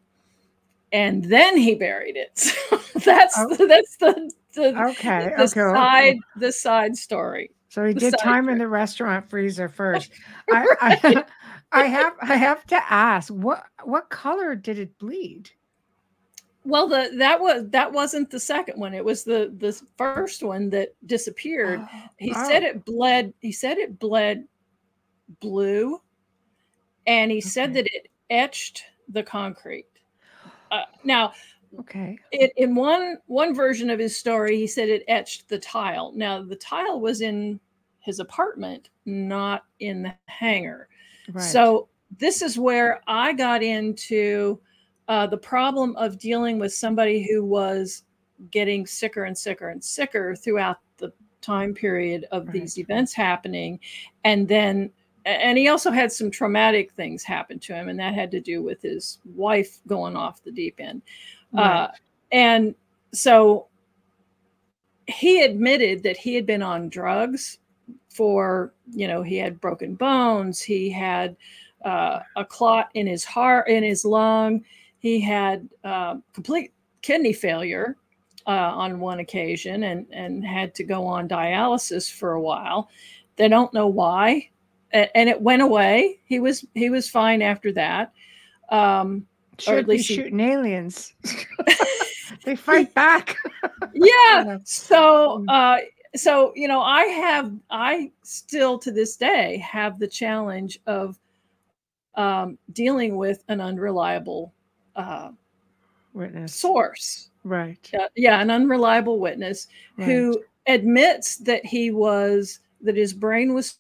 and then he buried it. So that's Oh. the, that's the the, Okay. the okay. side the side story. So he did time in the restaurant freezer first. I, I, I have I have to ask what what color did it bleed? Well, the that was that wasn't the second one. It was the the first one that disappeared. He Oh, said it bled. He said it bled blue, and he said that it etched the concrete. Uh, now, Okay. it, in one one version of his story, he said it etched the tile. Now, the tile was in his apartment, not in the hangar. Right. So this is where I got into uh, the problem of dealing with somebody who was getting sicker and sicker and sicker throughout the time period of Right. these events happening, and then and he also had some traumatic things happen to him, and that had to do with his wife going off the deep end. Uh, and so he admitted that he had been on drugs for, you know, he had broken bones, he had uh, a clot in his heart, in his lung, he had uh, complete kidney failure uh, on one occasion and, and had to go on dialysis for a while. They don't know why. And it went away. He was he was fine after that. Um, or Should at be least he- shooting aliens. they fight back. yeah so uh so you know i have i still to this day have the challenge of um dealing with an unreliable uh Witness. source Right. uh, yeah an unreliable witness right. who admits that he was that his brain was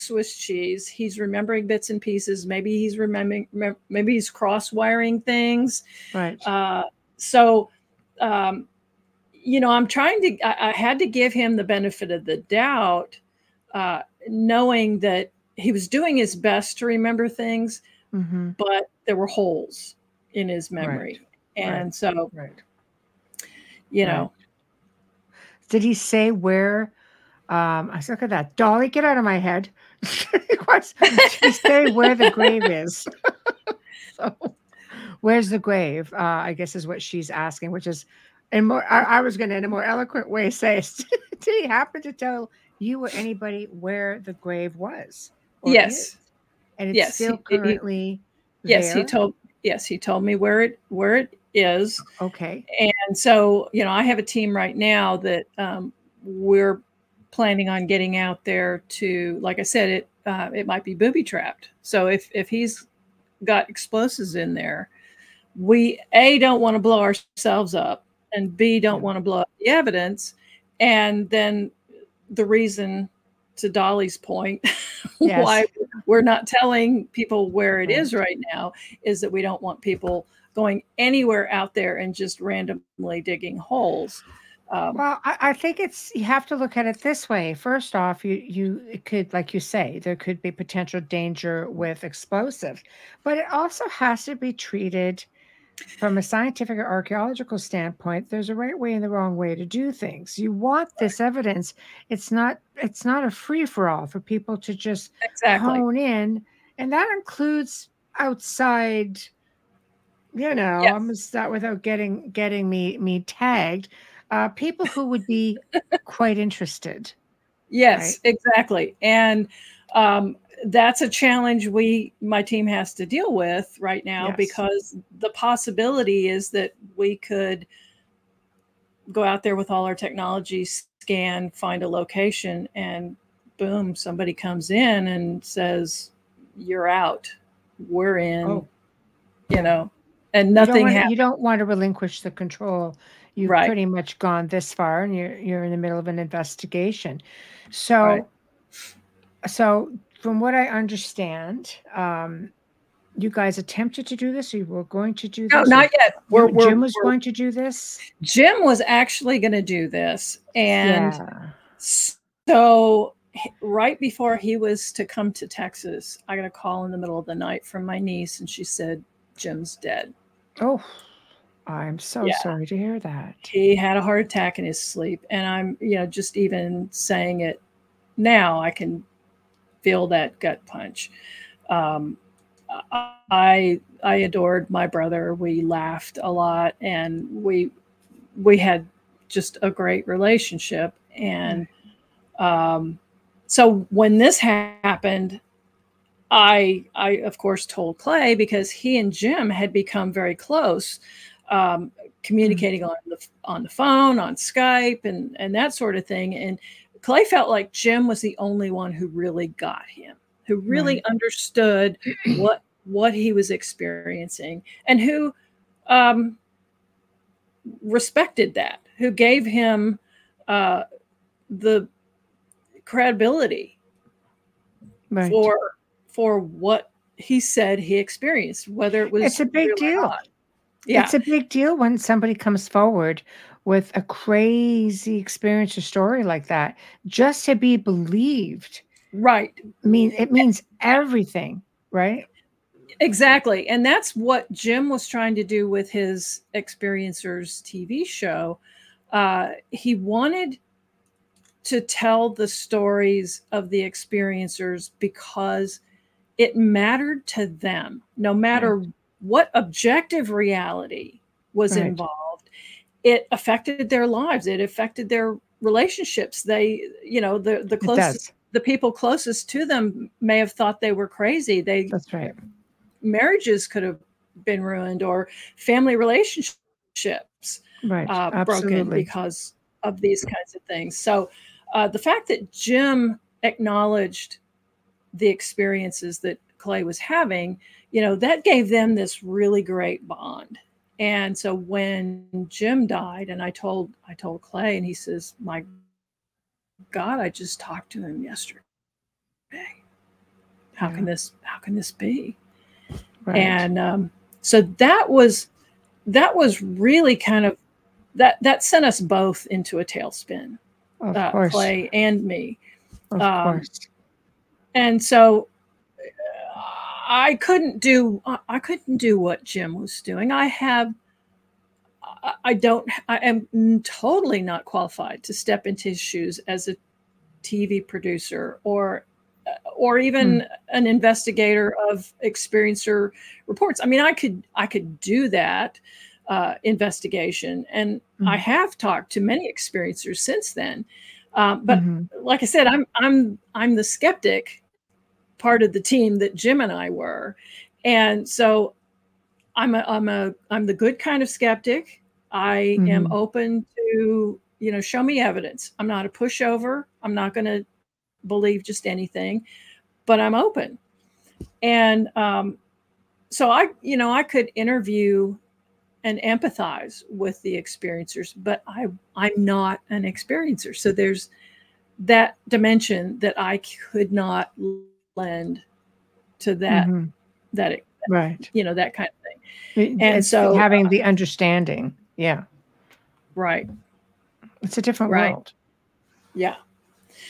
swiss cheese he's remembering bits and pieces maybe he's remembering maybe he's cross wiring things Right. uh, so, um, you know, I'm trying to, I, I had to give him the benefit of the doubt, uh, knowing that he was doing his best to remember things, hmm but there were holes in his memory. And Right. so, Right. you Right. know, Did he say where? Um, I said, look at that. Dolly, get out of my head. Say where the grave is? so, where's the grave? Uh, I guess is what she's asking, which is, and more. I, I was going to, in a more eloquent way, say, did he happen to tell you or anybody where the grave was? yes, is? and it's yes, still he- he- currently. yes, he told, yes, he told me where it, where it is. Okay. And so, you know, I have a team right now that um, we're planning on getting out there to, like I said, it uh, it might be booby trapped. So if if he's got explosives in there, we a don't want to blow ourselves up, and b don't want to blow up the evidence, and then the reason to Dolly's point Yes. why we're not telling people where it is right now is that we don't want people going anywhere out there and just randomly digging holes. Um, Well, I, I think it's you have to look at it this way. First off, you you it could, like you say, there could be potential danger with explosive, but it also has to be treated from a scientific or archaeological standpoint, there's a right way and the wrong way to do things. You want this evidence. It's not it's not a free for all for people to just exactly. hone in, and that includes outside. You know, Yes. I'm gonna start without getting getting me me tagged. Uh, people who would be quite interested. Yes, exactly. And um, that's a challenge we, my team has to deal with right now Yes. because the possibility is that we could go out there with all our technology, scan, find a location, and boom, somebody comes in and says, You're out. We're in, Oh. you know, and You don't, nothing want, you don't want to relinquish the control. You've Right. pretty much gone this far, and you're you're in the middle of an investigation. So, Right. so from what I understand, um, you guys attempted to do this. You were going to do this. No, not yet. We're, Jim we're, was we're- going to do this. Jim was actually going to do this. And yeah. So right before he was to come to Texas, I got a call in the middle of the night from my niece, and she said Jim's dead. Oh, I'm so Yeah. sorry to hear that. He had a heart attack in his sleep, and I'm, you know, just even saying it now, I can feel that gut punch. Um, I I adored my brother. We laughed a lot, and we we had just a great relationship. And um, so when this happened, I I of course told Clay because he and Jim had become very close, um, communicating on the on the phone, on Skype, and and that sort of thing. And Clay felt like Jim was the only one who really got him, who really Right. understood what what he was experiencing, and who um, respected that, who gave him uh, the credibility Right. for for what he said he experienced, whether it was It's a big deal. not. Yeah, It's a big deal when somebody comes forward with a crazy experience or story like that. Just to be believed right. mean it means everything, right? Exactly. And that's what Jim was trying to do with his Experiencers TV show. Uh, he wanted to tell the stories of the experiencers because it mattered to them, no matter what objective reality was Right. involved. It affected their lives, it affected their relationships. They, you know, the, the closest the people closest to them may have thought they were crazy. They That's right. marriages could have been ruined or family relationships Right. uh, broken because of these kinds of things. So uh, the fact that Jim acknowledged the experiences that Clay was having, you know, that gave them this really great bond. And so when Jim died, and I told I told Clay, and he says, "My God, I just talked to him yesterday. How can this How can this be?" right. and um, so that was that was really kind of that that sent us both into a tailspin of uh, clay and me Of um, course. and so i couldn't do I- couldn't do what jim was doing i have I- don't i am totally not qualified to step into his shoes as a tv producer or uh, or even an investigator of experiencer reports i mean i could i could do that uh, investigation and i Mhm. have talked to many experiencers since then um, but Mhm. like I said, I'm I'm I'm the skeptic part of the team that Jim and I were, and so I'm a I'm a I'm the good kind of skeptic. I am Mhm. open to you know show me evidence. I'm not a pushover. I'm not going to believe just anything, but I'm open, and um, so I you know I could interview and empathize with the experiencers but i i'm not an experiencer so there's that dimension that i could not lend to that Mhm. that Right. you know that kind of thing It- and so, having uh, the understanding. Yeah. right It's a different Right. world. yeah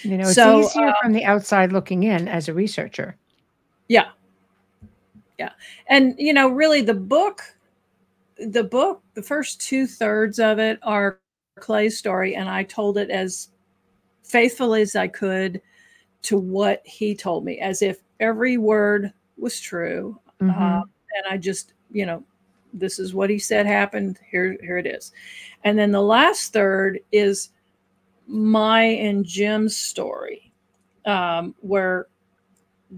You know, it's So, easier uh, from the outside looking in as a researcher. yeah yeah and you know really the book the book, the first two thirds of it are Clay's story, and I told it as faithfully as I could to what he told me, as if every word was true. Mm-hmm. Uh, and I just, you know, this is what he said happened. Here, here it is. And then the last third is my and Jim's story, um, where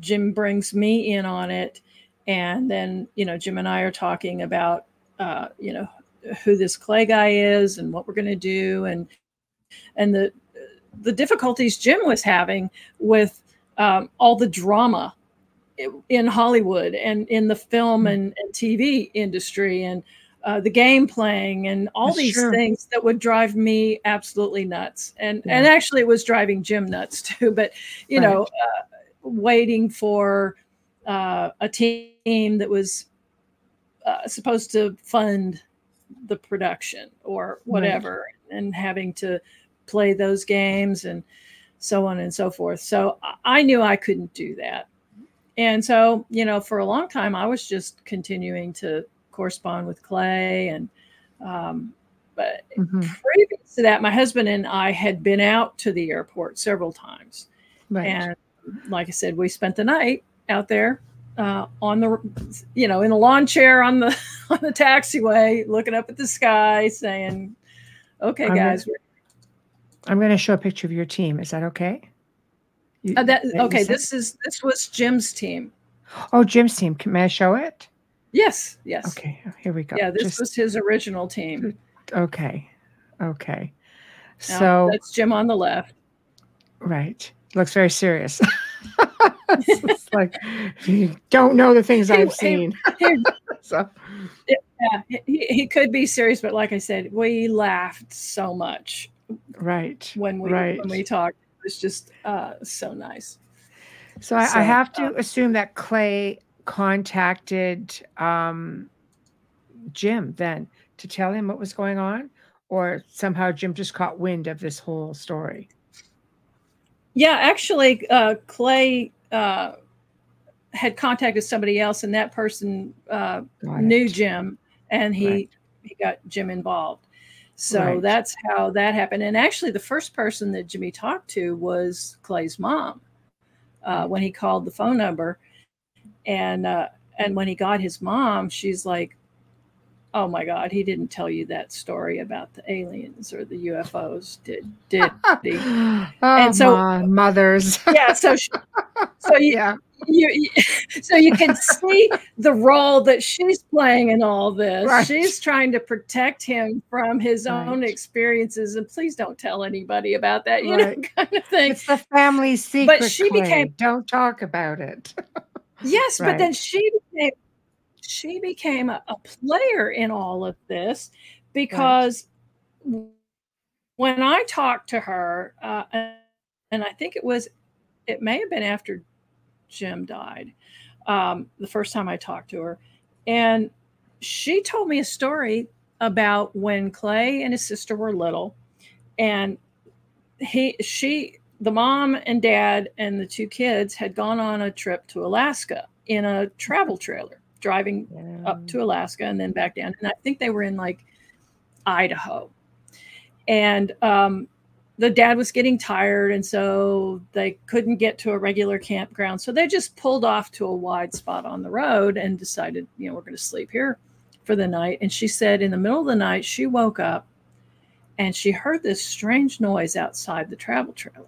Jim brings me in on it. And then, you know, Jim and I are talking about, uh, you know, who this Clay guy is and what we're going to do. And, and the, the difficulties Jim was having with um, all the drama in Hollywood and in the film mm. and, and TV industry and uh, the game playing and all these things that would drive me absolutely nuts. And yeah. and actually, it was driving Jim nuts too. But you right. know, uh, waiting for uh, a team that was uh, supposed to fund the production or whatever, right. and having to play those games and so on and so forth. So I knew I couldn't do that. And so, you know, for a long time, I was just continuing to correspond with Clay. And, um, but mm-hmm. previous to that, my husband and I had been out to the airport several times. Right. And like I said, we spent the night out there uh, on the, you know, in a lawn chair on the on the taxiway, looking up at the sky, saying, "Okay, guys, gonna, I'm going to show a picture of your team. Is that okay?" You, uh, that okay. This is this was Jim's team. Oh, Jim's team. Can, may I show it? Yes. Yes. Okay. Here we go. Yeah, this Just, was his original team. Okay. Okay. So that's Jim on the left. Right. Looks very serious. it's like you don't know the things I've seen. so yeah, he, he could be serious, but like I said, we laughed so much. Right. When we right. when we talked was just uh, so nice. So I, so, I have to uh, assume that Clay contacted um, Jim then to tell him what was going on, or somehow Jim just caught wind of this whole story. Yeah, actually, uh, Clay uh, had contacted somebody else, and that person uh, knew Jim, and he right. he got Jim involved. So right. that's how that happened. And actually, the first person that Jimmy talked to was Clay's mom uh, when he called the phone number. And uh, and when he got his mom, she's like, "Oh my God, he didn't tell you that story about the aliens or the UFOs, did did he?" oh, and so mothers, yeah. So she, so yeah you, you, so you can see the role that she's playing in all this. Right. She's trying to protect him from his right. own experiences, and please don't tell anybody about that, you right. know, kind of thing. It's the family secret. But she Clay. became don't talk about it. yes, but then she became she became a, a, player in all of this because when I talked to her, uh, and I think it was it may have been after Jim died, um, the first time I talked to her. And she told me a story about when Clay and his sister were little. And he, she, the mom and dad and the two kids had gone on a trip to Alaska in a travel trailer, driving yeah. up to Alaska and then back down. And I think they were in like Idaho. And um, the dad was getting tired and so they couldn't get to a regular campground. So they just pulled off to a wide spot on the road and decided you know we're going to sleep here for the night. And she said in the middle of the night she woke up and she heard this strange noise outside the travel trailer.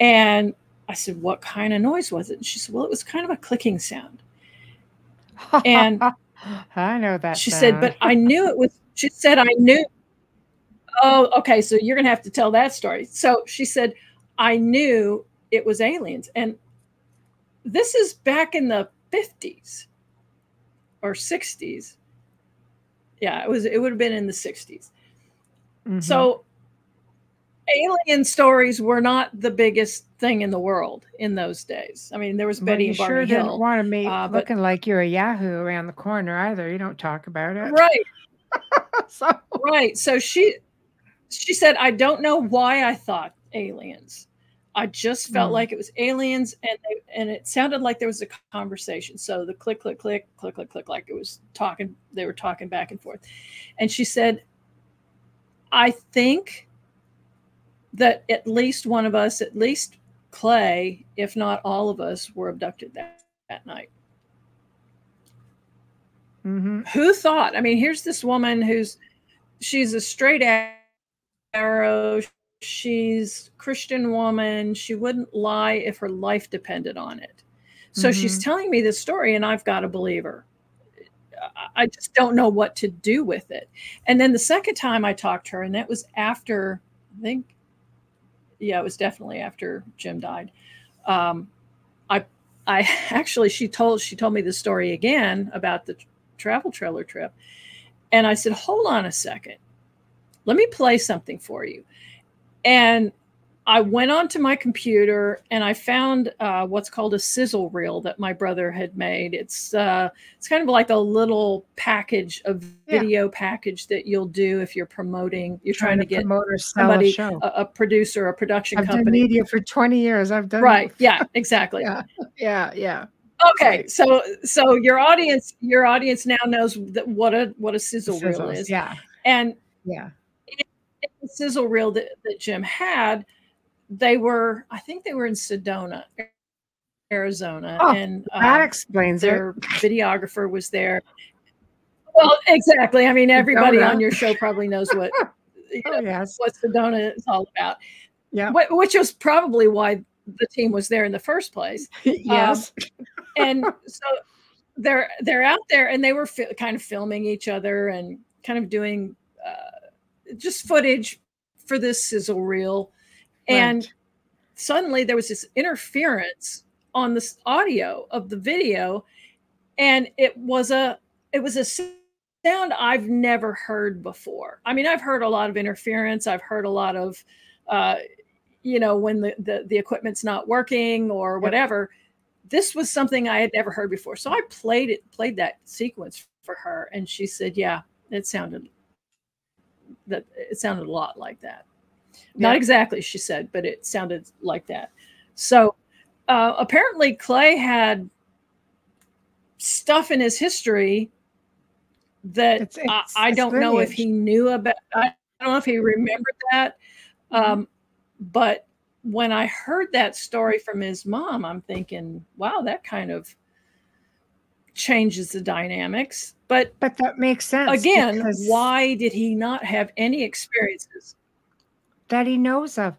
And i said what kind of noise was it? And she said well it was kind of a clicking sound. And i know that she sound. said but i knew it was she said i knew oh, okay. So you're going to have to tell that story. So she said, I knew it was aliens. And this is back in the 50s or 60s. Yeah, it was, it would have been in the 60s. Mm-hmm. So alien stories were not the biggest thing in the world in those days. I mean, there was Betty and Barney sure Hill. didn't want to be uh, looking but, like you're a Yahoo around the corner either. You don't talk about it, right? so. Right. So she she said, I don't know why I thought aliens. I just felt Mm. like it was aliens, and they, and it sounded like there was a conversation. So the click, click, click, click, click, click, like it was talking. They were talking back and forth, and she said, "I think that at least one of us, at least Clay, if not all of us, were abducted that that night." hmm who thought i mean here's this woman who's she's a straight arrow she's christian woman. She wouldn't lie if her life depended on it. So she's telling me this story and i've got to believe her. I- i just don't know what to do with it. And then the second time i talked to her and that was after i think yeah it was definitely after jim died. Um, i i actually she told she told me the story again about the travel trailer trip. And I said, hold on a second. Let me play something for you. And I went onto my computer and I found uh, what's called a sizzle reel that my brother had made. It's uh, it's kind of like a little package, a Yeah. video package that you'll do if you're promoting, you're trying, to get promote or somebody, a show. a, a producer, a production I've done media for 20 years. I've done Right. Yeah, exactly. Yeah. Yeah. Yeah. Okay, Right. so so your audience your audience now knows that what a what a sizzle reel is, Yeah. and Yeah. The sizzle reel that, that Jim had, they were I think they were in Sedona, Arizona, Oh, and That um, explains it. their videographer was there. Well, exactly. I mean, everybody Sedona. on your show probably knows what you know, Oh, yes. what Sedona is all about, Yeah. which was probably why the team was there in the first place. yes. and so they're they're out there and they were fi- kind of filming each other and kind of doing just footage for this sizzle reel. And Right. suddenly there was this interference on this audio of the video and it was a it was a sound i've never heard before. I mean i've heard a lot of interference. I've heard a lot of uh, you know when the, the the equipment's not working or Yep. whatever. This was something i had never heard before. So i played it played that sequence for her and she said yeah it sounded that it sounded a lot like that. Not exactly she said but it sounded like that. So uh, apparently clay had stuff in his history that It's- I, it's- I it's don't know if he knew about i don't know if he remembered that Mm-hmm. um, but when i heard that story from his mom i'm thinking wow that kind of changes the dynamics but But that makes sense. again why did he not have any experiences that he knows of.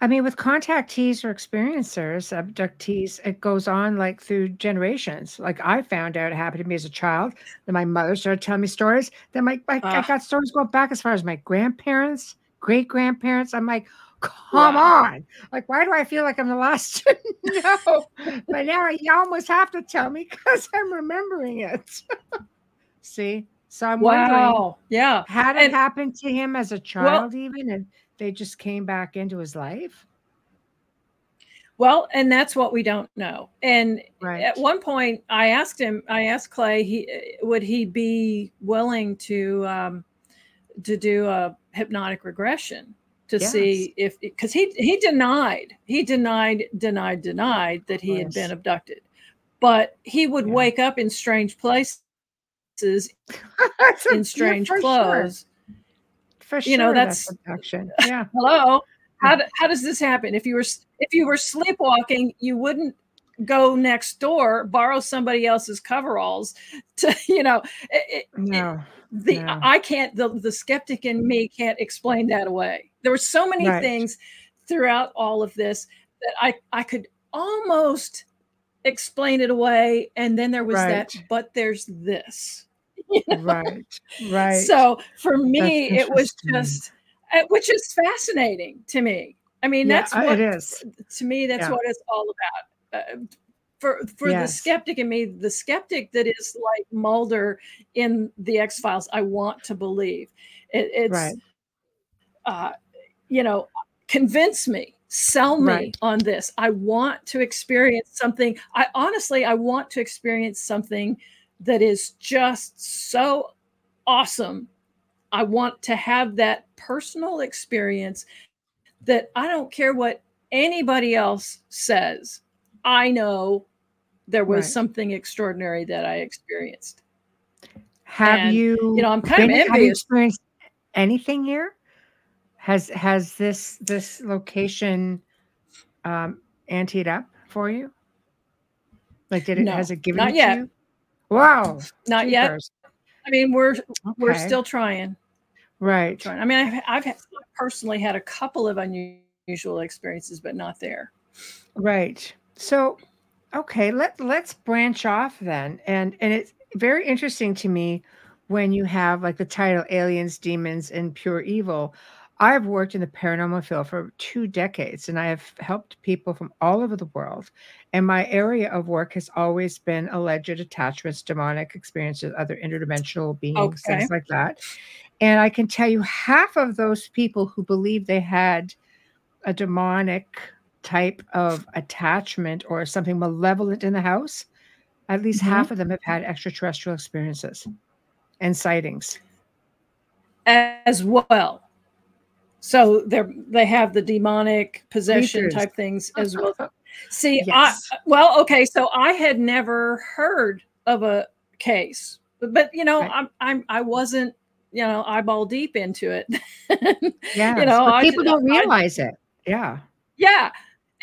I mean, with contactees or experiencers, abductees, it goes on like through generations. Like I found out it happened to me as a child. Then my mother started telling me stories. Then my, my I Ah. got stories going back as far as my grandparents, great grandparents. I'm like, come Wow. on. Like, why do I feel like I'm the last to know? but now you almost have to tell me because I'm remembering it. See? So I'm wondering wow yeah had it And- happened to him as a child even and they just came back into his life well and that's what we don't know and right at one point i asked him i asked clay he would he be willing to um to do a hypnotic regression to see if because he he denied he denied denied denied that he had been abducted. But he would Yeah. wake up in strange places in yeah, strange for sure. clothes. For sure You know, that's that's- abduction. Yeah. Hello? How, do, how does this happen? If you were if you were sleepwalking you wouldn't go next door borrow somebody else's coveralls to you know it, it- no the No. i can't the, the skeptic in me can't explain that away there were so many Right. things throughout all of this that i i could almost explain it away and then there was that but there's this You know? right right so for me it was just uh, which is fascinating to me i mean yeah, that's uh, what it is to me that's Yeah. what it's all about uh, for for the skeptic in me the skeptic that is like mulder in the x files i want to believe. It, it's Right. uh you know convince me sell me Right. on this. I want to experience something. I honestly i want to experience something that is just so awesome. I want to have that personal experience that i don't care what anybody else says, I know there was Right. something extraordinary that I experienced. Have And, you? You know, I'm kind of been- you envious. experienced anything here? Has has this this location um anteed up for you? Like, did it No, has it given not it yet. to you? Wow, Not yet. I mean, we're we're still trying. right. trying. I mean, I've, I've had- personally had a couple of unusual experiences, but not there. Right. So, okay, let let's branch off then. And and it's very interesting to me when you have like the title Aliens, Demons, and Pure Evil. I've worked in the paranormal field for two decades and I have helped people from all over the world. And my area of work has always been alleged attachments, demonic experiences, other interdimensional beings, Okay. things like that. And I can tell you half of those people who believe they had a demonic type of attachment or something malevolent in the house, at least Mhm. half of them have had extraterrestrial experiences and sightings. as well. So they're they have the demonic possession Creatures. type things as well. See, Yes. I well, okay, so I had never heard of a case, but, but you know, Right. I'm I'm I wasn't you know eyeball deep into it. Yeah, you know, I people don't I- realize it. Yeah, Yeah.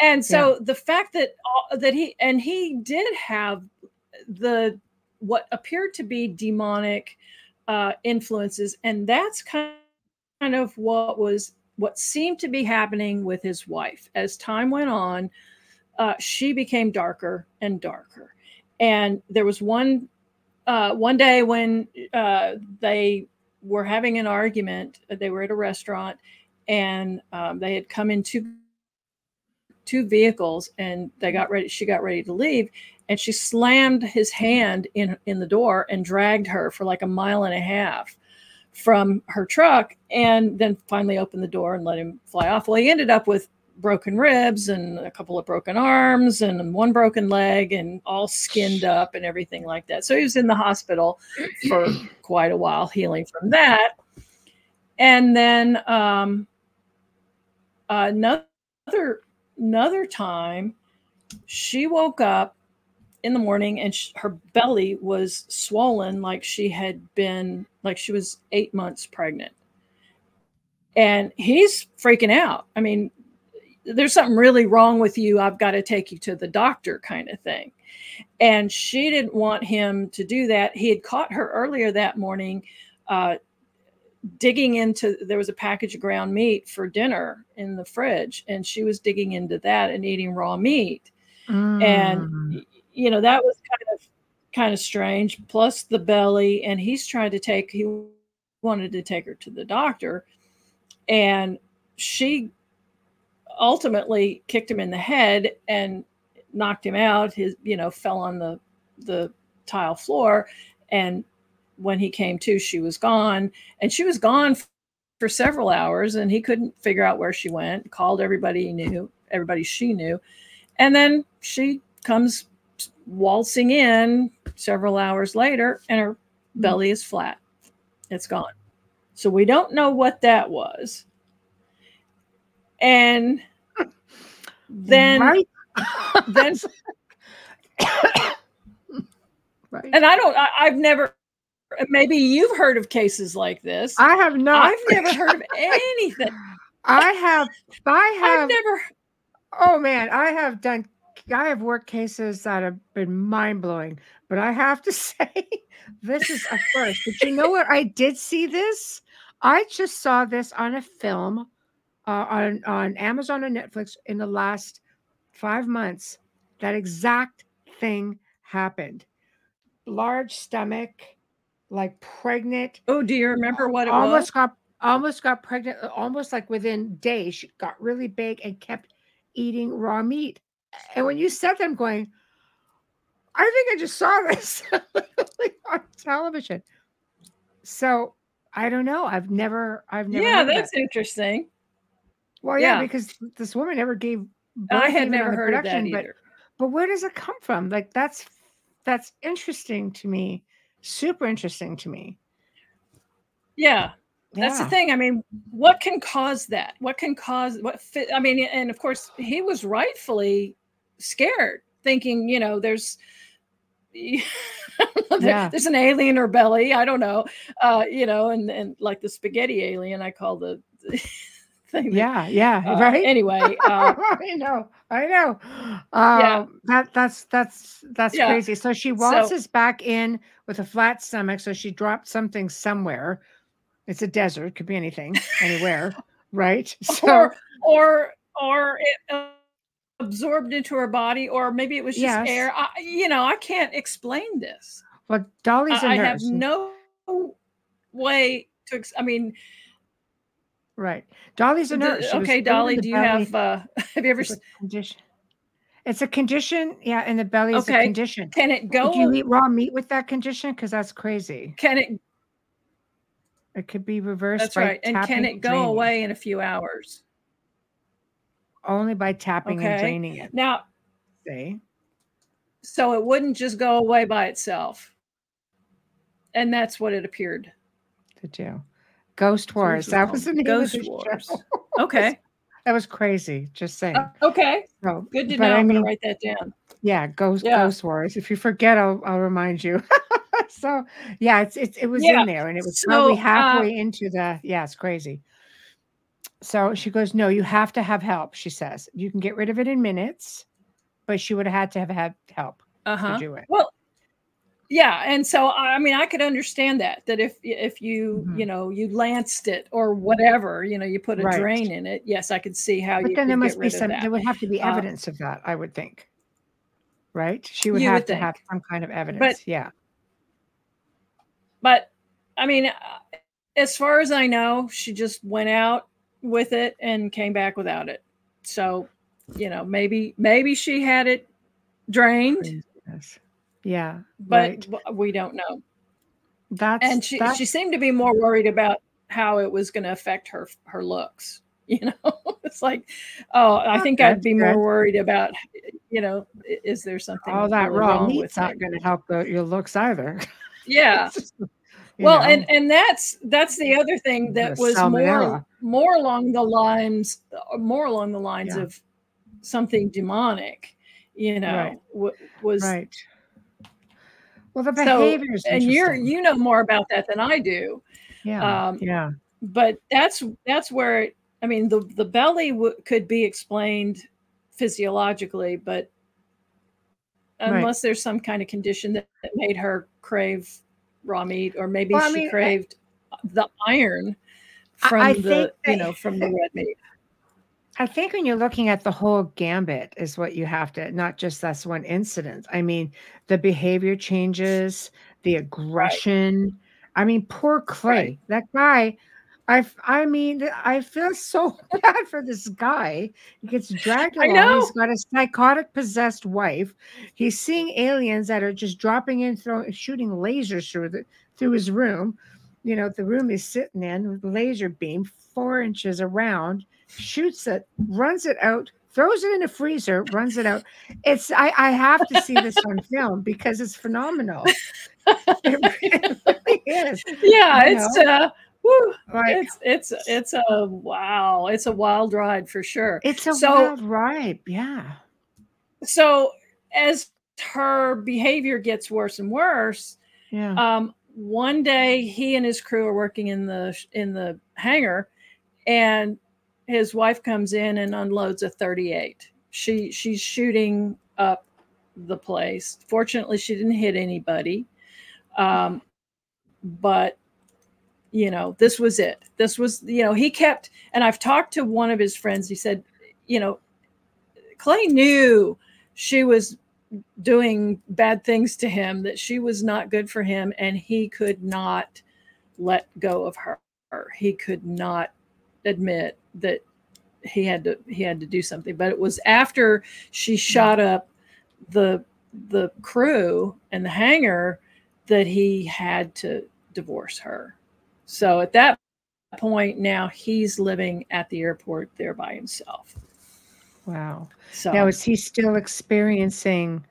And so the fact that all- that he and he did have the what appeared to be demonic uh, influences, and that's kind kind of what was what seemed to be happening with his wife as time went on. Uh, she became darker and darker, and there was one uh, one day when uh, they were having an argument. They were at a restaurant, and um, they had come in two two vehicles and they got ready she got ready to leave and she slammed his hand in in the door and dragged her for like a mile and a half from her truck and then finally opened the door and let him fly off. Well he ended up with broken ribs and a couple of broken arms and one broken leg and all skinned up and everything like that. So he was in the hospital for quite a while healing from that. And then um another another time she woke up in the morning and sh- her belly was swollen like she had been like she was eight months pregnant. And he's freaking out. I mean there's something really wrong with you. I've got to take you to the doctor kind of thing. And she didn't want him to do that. He had caught her earlier that morning uh, digging into there was a package of ground meat for dinner in the fridge and she was digging into that and eating raw meat Mm. and you know that was kind of kind of strange plus the belly and he's trying to take he wanted to take her to the doctor and she ultimately kicked him in the head and knocked him out his you know fell on the the tile floor and when he came to she was gone and she was gone for several hours and he couldn't figure out where she went called everybody he knew everybody she knew and then she comes waltzing in several hours later and her mm-hmm. belly is flat. It's gone. So we don't know what that was. And then right, then right. and i don't I, i've never maybe you've heard of cases like this I have not. i've never heard of anything I have. I have. i've never Oh man, I have done. I have worked cases that have been mind blowing, but I have to say, this is a first. But you know what? I did see this. I just saw this on a film uh, on on Amazon and Netflix in the last five months. That exact thing happened. Large stomach, like pregnant, oh do you remember what it almost was? got almost got pregnant uh, almost like within days. She got really big and kept eating raw meat. And when you said that i'm going i think i just saw this on television. So i don't know. I've never i've never yeah that's that. interesting. Well yeah, yeah. because this woman never gave i had never heard of that production, but either. but where does it come from? Like that's that's interesting to me super interesting to me Yeah. That's the thing. I mean, what can cause that? What can cause what? Fit, I mean, and of course, he was rightfully scared, thinking, you know, there's there- Yeah. there's an alien or belly. I don't know, uh, you know, and and like the spaghetti alien, I call the thing. Yeah, yeah, uh, right. Anyway, uh, I know, I know. Um, that that's that's that's Yeah. crazy. So she So- waltzes back in with a flat stomach. So she dropped something somewhere. It's a desert, could be anything, anywhere, right? So or or or it uh, absorbed into her body, or maybe it was just Yes. air. I, you know, I can't explain this. well, Dolly's I, I nurse, have no way to. I mean, right? Dolly's a nurse. Okay, Dolly, do you have? uh Have you ever? It's a condition. It's a condition. Yeah, in the belly is a Okay. condition. Can it Would you eat raw meat with that condition? Because that's crazy. Can it? It could be reversed. That's right. And can it go draining. away in a few hours? Only by tapping and draining it. Now, See? so it wouldn't just go away by itself. And that's what it appeared. to do. Ghost Wars. That was the name Ghost of the Wars. show. Okay. That was crazy. Just saying. Uh, okay. So, Good to know. I I'm gonna write that down. yeah, Ghost Yeah. Ghost Wars. If you forget, I'll I'll remind you. so yeah, it's it's it was Yeah. in there, and it was So, probably uh, halfway into the. Yeah, it's crazy. So she goes, no, you have to have help. She says you can get rid of it in minutes, but she would have had to have had help Uh huh. to do it. Well, yeah, and so I mean, I could understand that. That if if you Mhm. you know you lanced it or whatever, you know, you put a Right. drain in it. Yes, I could see how But then there must be some. There would have to be Uh, evidence of that. I would think. Right? She would have would to have some kind of evidence. yeah. But I mean, uh, as far as I know, she just went out with it and came back without it. So, you know, maybe maybe she had it drained, Craziness. Yeah. but right. we don't know. That's And she that's she seemed to be more worried about how it was going to affect her her looks. You know, it's like, oh, I think I'd be good. more worried about, you know, is there something all that really wrong with not going to help the, your looks either. Yeah. Well know? and and that's that's the other thing that The was more salmonella. more along the lines uh, more along the lines Yeah. of something demonic you know Right. w- was right. Well, the so and you're you know more about that than i do. Yeah, um, yeah, but that's that's where it, i mean the the belly w- could be explained physiologically but Right. unless there's some kind of condition that, that made her crave raw meat or maybe Well, I she mean, I- craved the iron from I the you know from the red meat I think when you're looking at the whole gambit, is what you have to not just that's one incident. I mean, the behavior changes, the mm, aggression. I mean, poor Clay, Right. that guy. I, I mean, I feel so bad for this guy. He gets dragged along. He's got a psychotic possessed wife. He's seeing aliens that are just dropping in, throwing, shooting lasers through the through his room. You know, the room he's sitting in with laser beam four inches around shoots it, runs it out, throws it in a freezer, runs it out. It's I, I have to see this on film because it's phenomenal. It really is. yeah You it's uh whew, Like it's it's it's a wow it's a wild ride for sure it's a so- wild ride. Yeah. so as her behavior gets worse and worse Yeah. um one day he and his crew are working in the in the hangar and his wife comes in and unloads a 38 she she's shooting up the place. Fortunately she didn't hit anybody. Um but you know this was it. This was you know he kept and i've talked to one of his friends. He said you know clay knew she was doing bad things to him that she was not good for him and he could not let go of her. He could not admit that he had to he had to do something but it was after she shot up the the crew and the hangar that he had to divorce her so at that point now he's living at the airport there by himself wow. so Now is he still experiencing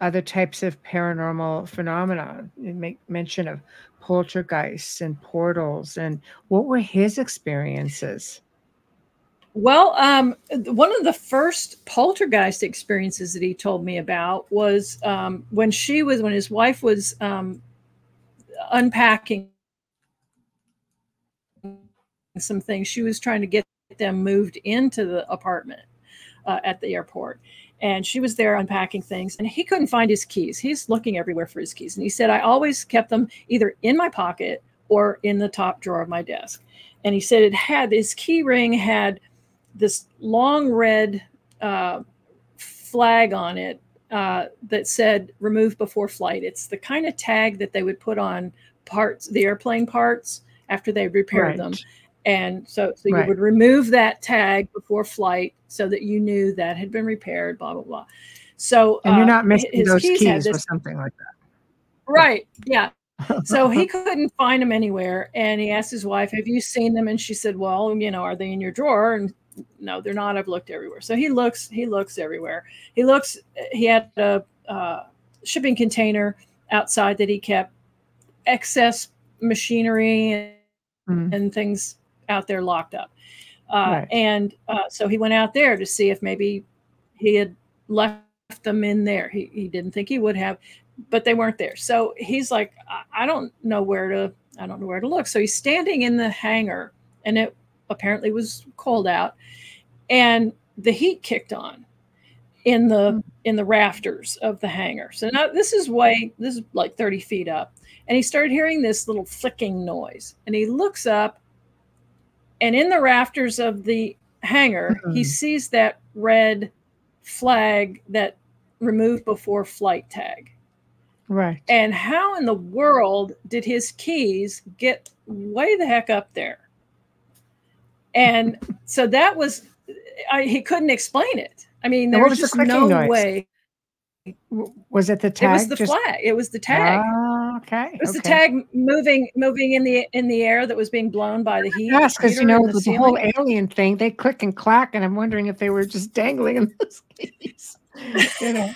other types of paranormal phenomena. You make mention of poltergeists and portals. And what were his experiences? Well, um, one of the first poltergeist experiences that he told me about was um, when she was when his wife was um, unpacking some things. She was trying to get them moved into the apartment uh, at the airport, and she was there unpacking things. And he couldn't find his keys. He's looking everywhere for his keys, and he said, "I always kept them either in my pocket or in the top drawer of my desk." And he said it had his key ring had this long red uh, flag on it uh, that said "remove before flight." It's the kind of tag that they would put on parts, the airplane parts, after they repaired right. them. And so, so right. you would remove that tag before flight so that you knew that had been repaired. Blah blah blah. So and you're not uh, missing those keys, keys or something like that. Right. Yeah. so he couldn't find them anywhere and he asked his wife have you seen them and she said well you know are they in your drawer and no, they're not. I've looked everywhere. So he looks, he looks everywhere. He looks, he had a uh, shipping container outside that he kept excess machinery and, mm-hmm. and things out there locked up. Uh, right. And uh, so he went out there to see if maybe he had left them in there. He, he didn't think he would have, but they weren't there. So he's like, I, I don't know where to, I don't know where to look. So he's standing in the hangar and it apparently was cold out and the heat kicked on in the hmm. in the rafters of the hangar so now this is way this is like 30 feet up and he started hearing this little flicking noise and he looks up and in the rafters of the hangar mm-hmm. he sees that red flag that removed before flight tag right and how in the world did his keys get way the heck up there and so that was, I, he couldn't explain it. I mean, there was, just no noise? way. Was it the tag? It was the just... flag. It was the tag. Uh, okay. It was okay. the tag moving, moving in the in the air that was being blown by the heat. Yes, because you know the, the whole alien thing, they click and clack, and I'm wondering if they were just dangling in those case. you know.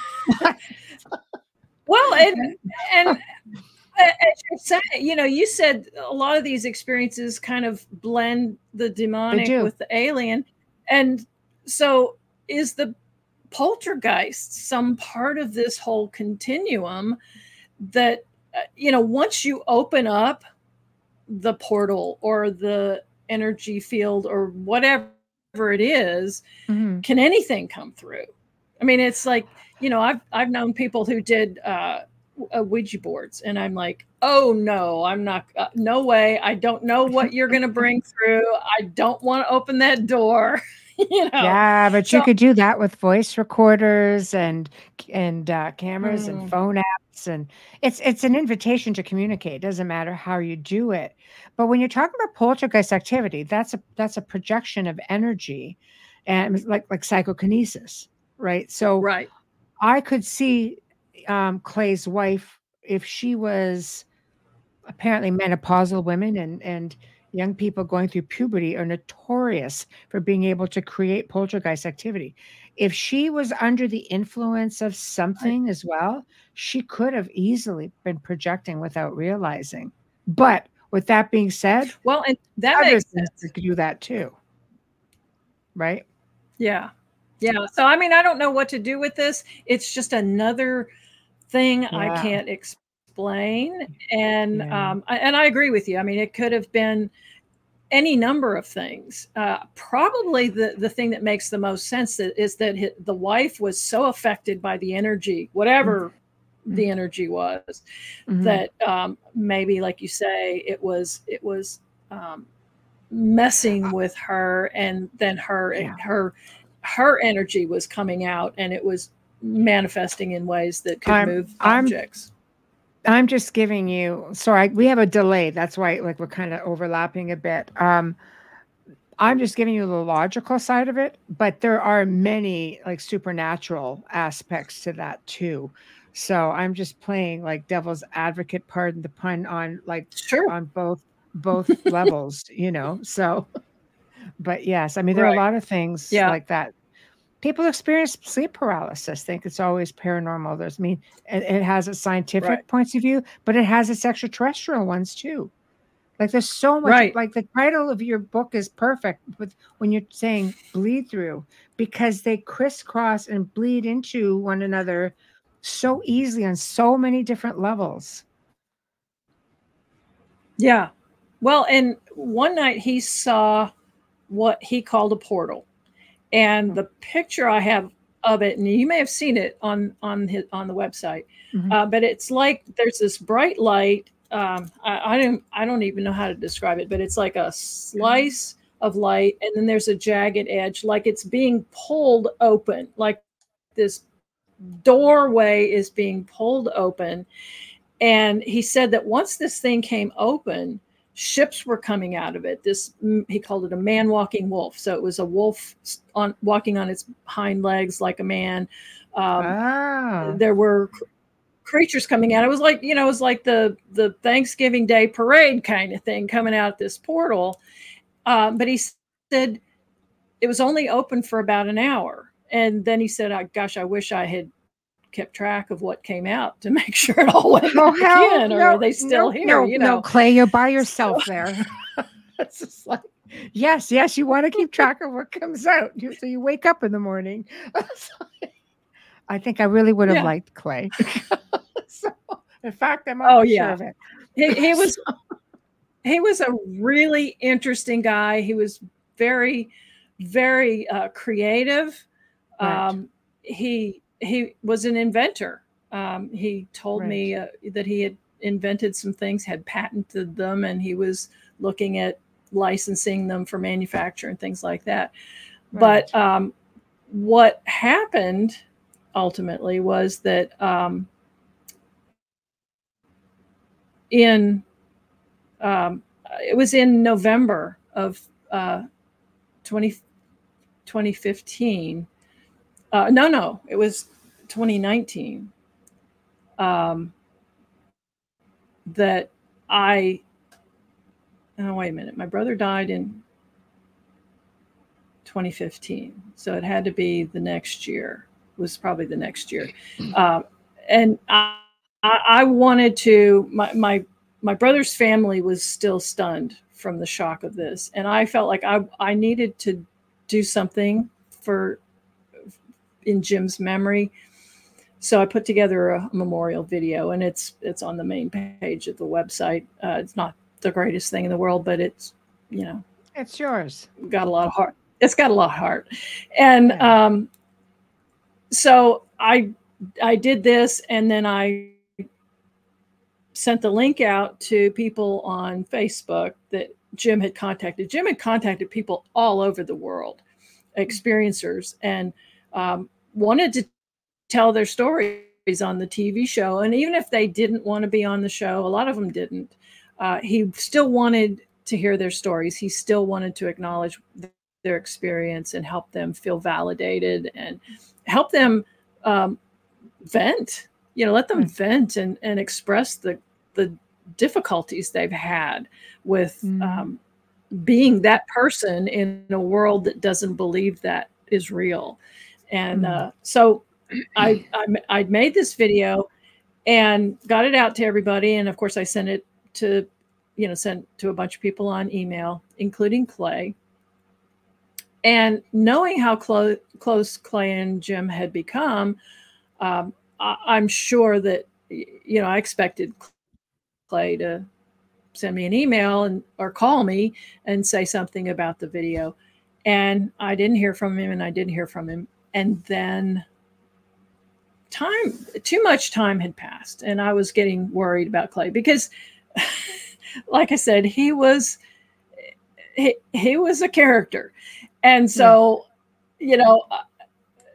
well, and and as you're saying, you know, you said a lot of these experiences kind of blend the demonic with the alien. And so is the poltergeist some part of this whole continuum that, uh, you know, once you open up the portal or the energy field or whatever it is, mm-hmm. can anything come through? I mean, it's like, you know, I've, I've known people who did, uh, uh, Ouija boards, and I'm like, oh no, I'm not. Uh, no way. I don't know what you're going to bring through. I don't want to open that door. you know. Yeah, but so, you could do that with voice recorders and and uh, cameras mm. and phone apps, and it's it's an invitation to communicate. It doesn't matter how you do it. But when you're talking about poltergeist activity, that's a that's a projection of energy, and like like psychokinesis, right? So right. I could see um, Clay's wife, if she was apparently menopausal women and and young people going through puberty are notorious for being able to create poltergeist activity. If she was under the influence of something as well, she could have easily been projecting without realizing. But with that being said, well, and that makes sense. to do that too, right? Yeah, yeah. So I mean, I don't know what to do with this. It's just another thing yeah. I can't explain. And yeah. um, I, and I agree with you. I mean, it could have been any number of things. Uh, probably the the thing that makes the most sense is that his, the wife was so affected by the energy, whatever mm-hmm. the energy was, mm-hmm. that um, maybe, like you say, it was it was um, messing with her, and then her yeah. her her energy was coming out, and it was manifesting in ways that could I'm, move objects. I'm, just giving you sorry, we have a delay. That's why like we're kind of overlapping a bit. Um I'm just giving you the logical side of it, but there are many like supernatural aspects to that too. So I'm just playing like devil's advocate, pardon the pun, on like sure. on both both levels, you know. So but yes, I mean there right. are a lot of things yeah. like that people experience sleep paralysis think it's always paranormal. There's, I mean, it, it has its scientific Right. points of view, but it has its extraterrestrial ones too. Like there's so much. Right. Like the title of your book is perfect with when you're saying bleed through because they crisscross and bleed into one another so easily on so many different levels. Yeah. Well, and one night he saw what he called a portal. And the picture I have of it, and you may have seen it on on his, on the website, Mhm. uh, but it's like there's this bright light. Um, I, I don't I don't even know how to describe it, but it's like a slice of light, and then there's a jagged edge, like it's being pulled open, like this doorway is being pulled open. And he said that once this thing came open, ships were coming out of it. This he called it a man walking wolf. So it was a wolf on walking on its hind legs like a man. Um, ah, there were creatures coming out. It was like you know, it was like the the Thanksgiving Day parade kind of thing coming out this portal. Um, but he said it was only open for about an hour, and then he said, "I gosh, I wish I had." Kept track of what came out to make sure it all went Oh, back in, or no, are they still no, here? no, you no, Clay, you're by yourself there. it's just like, yes, yes, you want to keep track of what comes out. You, so you wake up in the morning. I think I really would have Yeah. liked Clay. so, in fact, I'm Oh, sure yeah. of it. he, he was he was a really interesting guy. He was very, very uh, creative. Right. Um, he he was an inventor. Um, he told me uh, that he had invented some things, had patented them, and he was looking at licensing them for manufacture and things like that. But um, what happened ultimately was that um, in um, it was in November of uh, 20, 2015. Uh, no, no, it was 2019. Um, that I, oh, wait a minute. My brother died in 2015. So it had to be the next year, was probably the next year. Um, and I, I wanted to, my, my, my brother's family was still stunned from the shock of this. And I felt like I, I needed to do something for, in Jim's memory. So I put together a memorial video and it's, it's on the main page of the website. Uh, it's not the greatest thing in the world, but it's, you know, It's yours. got a lot of heart. It's got a lot of heart. And Yeah. um, so I I did this and then I sent the link out to people on Facebook that Jim had contacted. Jim had contacted people all over the world, experiencers, and um, wanted to tell their stories on the TV show. And even if they didn't want to be on the show, a lot of them didn't. Uh, he still wanted to hear their stories. He still wanted to acknowledge their experience and help them feel validated and help them um, vent. You know, let them Right. vent and and express the the difficulties they've had with Mhm. um, being that person in a world that doesn't believe that is real. And Mhm. uh, so I, I I made this video and got it out to everybody, and of course I sent it to you know sent to a bunch of people on email, including Clay. And knowing how close close Clay and Jim had become, um, I, I'm sure that you know I expected Clay to send me an email and or call me and say something about the video, and I didn't hear from him, and I didn't hear from him, and then time too much time had passed and i was getting worried about clay because like i said he was he, he was a character. And so you know uh,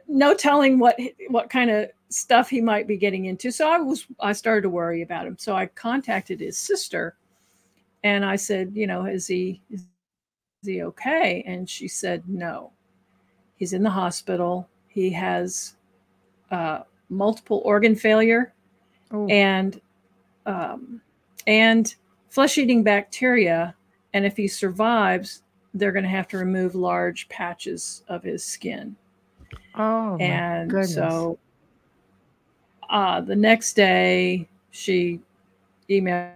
no telling what what kind of stuff he might be getting into. So i was i started to worry about him. So i contacted his sister and i said you know is he is he okay? And she said no he's in the hospital he has uh, multiple organ failure Oh, and um, and flesh-eating bacteria. And if he survives, they're going to have to remove large patches of his skin. Oh, and so uh, the next day she emailed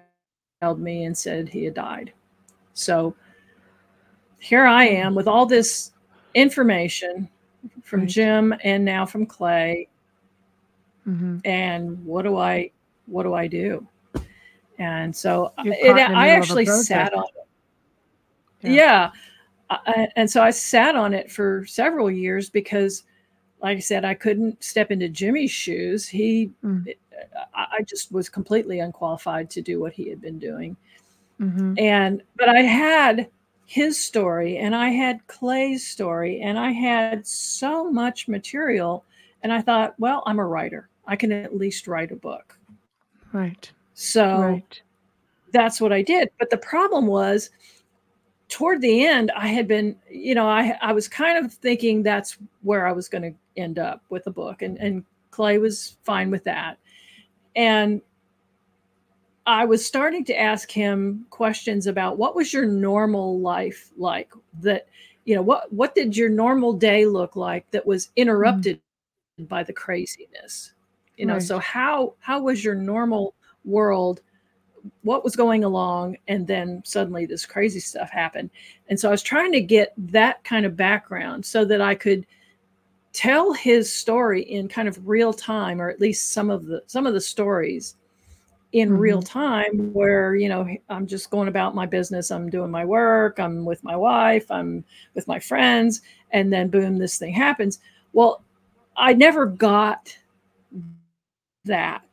me and said he had died. So here I am with all this information from Right. Jim and now from Clay. Mhm. And what do I what do I do? And so it, the I middle of a actually sat on it. Yeah. Yeah. I, and so I sat on it for several years because, like I said, I couldn't step into Jimmy's shoes. He, Mm. I I just was completely unqualified to do what he had been doing. Mhm. And, but I had his story and I had Clay's story and I had so much material. And I thought, well, I'm a writer. I can at least write a book. Right. So Right. that's what I did. But the problem was toward the end, I had been, you know, I I was kind of thinking that's where I was going to end up with the book. And and Clay was fine with that. And I was starting to ask him questions about what was your normal life like that you know what what did your normal day look like that was mm-hmm. interrupted by the craziness? You know Right. so how how was your normal world? What was going along? And then suddenly this crazy stuff happened. And so i was trying to get that kind of background so that i could tell his story in kind of real time or at least some of the some of the stories in real time where you know i'm just going about my business i'm doing my work i'm with my wife i'm with my friends and then boom this thing happens. Well i never got that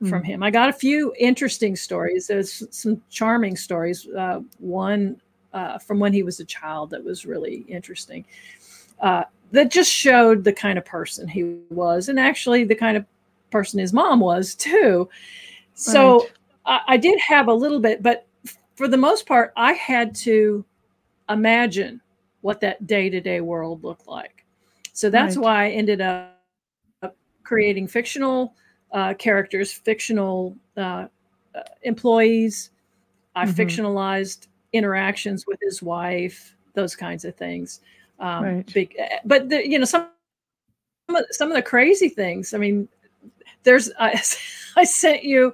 from Mm. him. I got a few interesting stories. There's some charming stories uh, one uh, from when he was a child that was really interesting. Uh, that just showed the kind of person he was and actually the kind of person his mom was too so Right. I, I did have a little bit but for the most part i had to imagine what that day-to-day world looked like so that's Right. why i ended up creating fictional uh, characters fictional uh, uh, employees i Mhm. fictionalized interactions with his wife those kinds of things um, Right. big, eh, but the, you know some some of, some of the crazy things i mean there's i, I sent you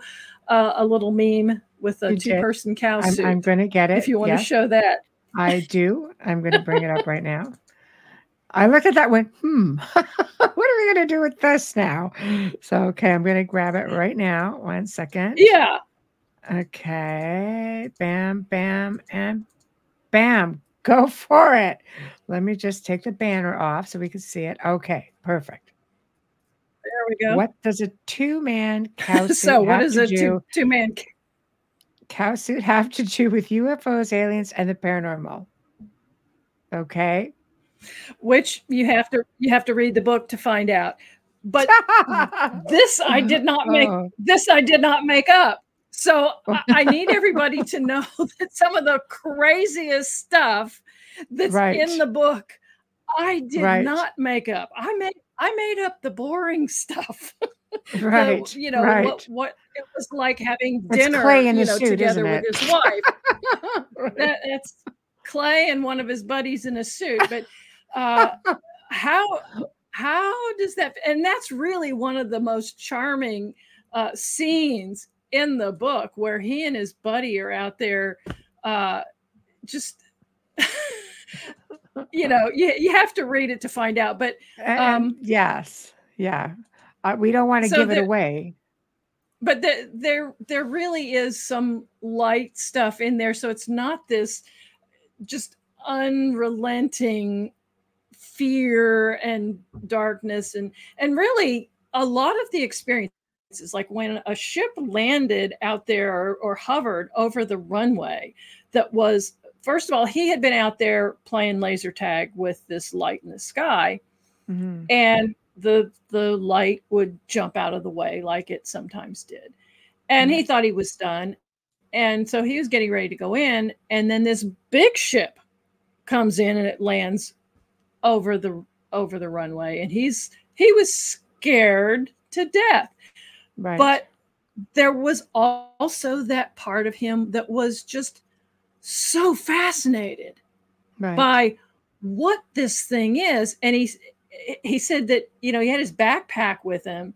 uh, a little meme with a two-person cow I'm, suit I'm going to get it. if you want yes, to show that I do. I'm going to bring it up right now. I looked at that went, hmm, what are we going to do with this now? So, okay, I'm going to grab it right now. One second. yeah Okay. Bam, bam, and bam. Go for it. Let me just take the banner off so we can see it. Okay, perfect. There we go What does a two man cow suit so what to a do? two, two-man cow suit have to do with UFOs, aliens, and the paranormal? Okay. which you have to you have to read the book to find out but this i did not make Oh, this I did not make up. So I, I need everybody to know that some of the craziest stuff that's Right. in the book, I did Right. not make up. I made I made up the boring stuff. The- right. you know right. what what it was like having dinner Clay in you know suit, together with his wife. Right. that, that's Clay and one of his buddies in a suit. But uh, how how does that? And that's really one of the most charming uh, scenes in the book, where he and his buddy are out there, uh, just. you know, you, you have to read it to find out. But um, yes. Yeah. Uh, we don't want to so give it away. but the, there there really is some light stuff in there so it's not this just unrelenting fear and darkness and and really a lot of the experiences like when a ship landed out there or, or hovered over the runway that was first of all he had been out there playing laser tag with this light in the sky Mhm. and the the light would jump out of the way like it sometimes did and he thought he was done and so he was getting ready to go in and then this big ship comes in and it lands over the over the runway and he's he was scared to death Right. but there was also that part of him that was just so fascinated right. by what this thing is and he's he said that you know he had his backpack with him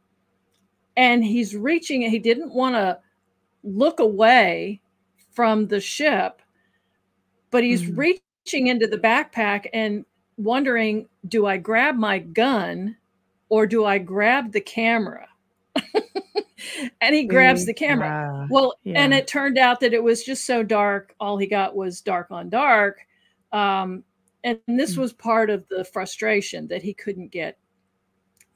and he's reaching he didn't want to look away from the ship but he's mm-hmm. reaching into the backpack and wondering do i grab my gun or do i grab the camera and he grabs the camera well yeah. and it turned out that it was just so dark all he got was dark on dark um, and this mm-hmm. was part of the frustration that he couldn't get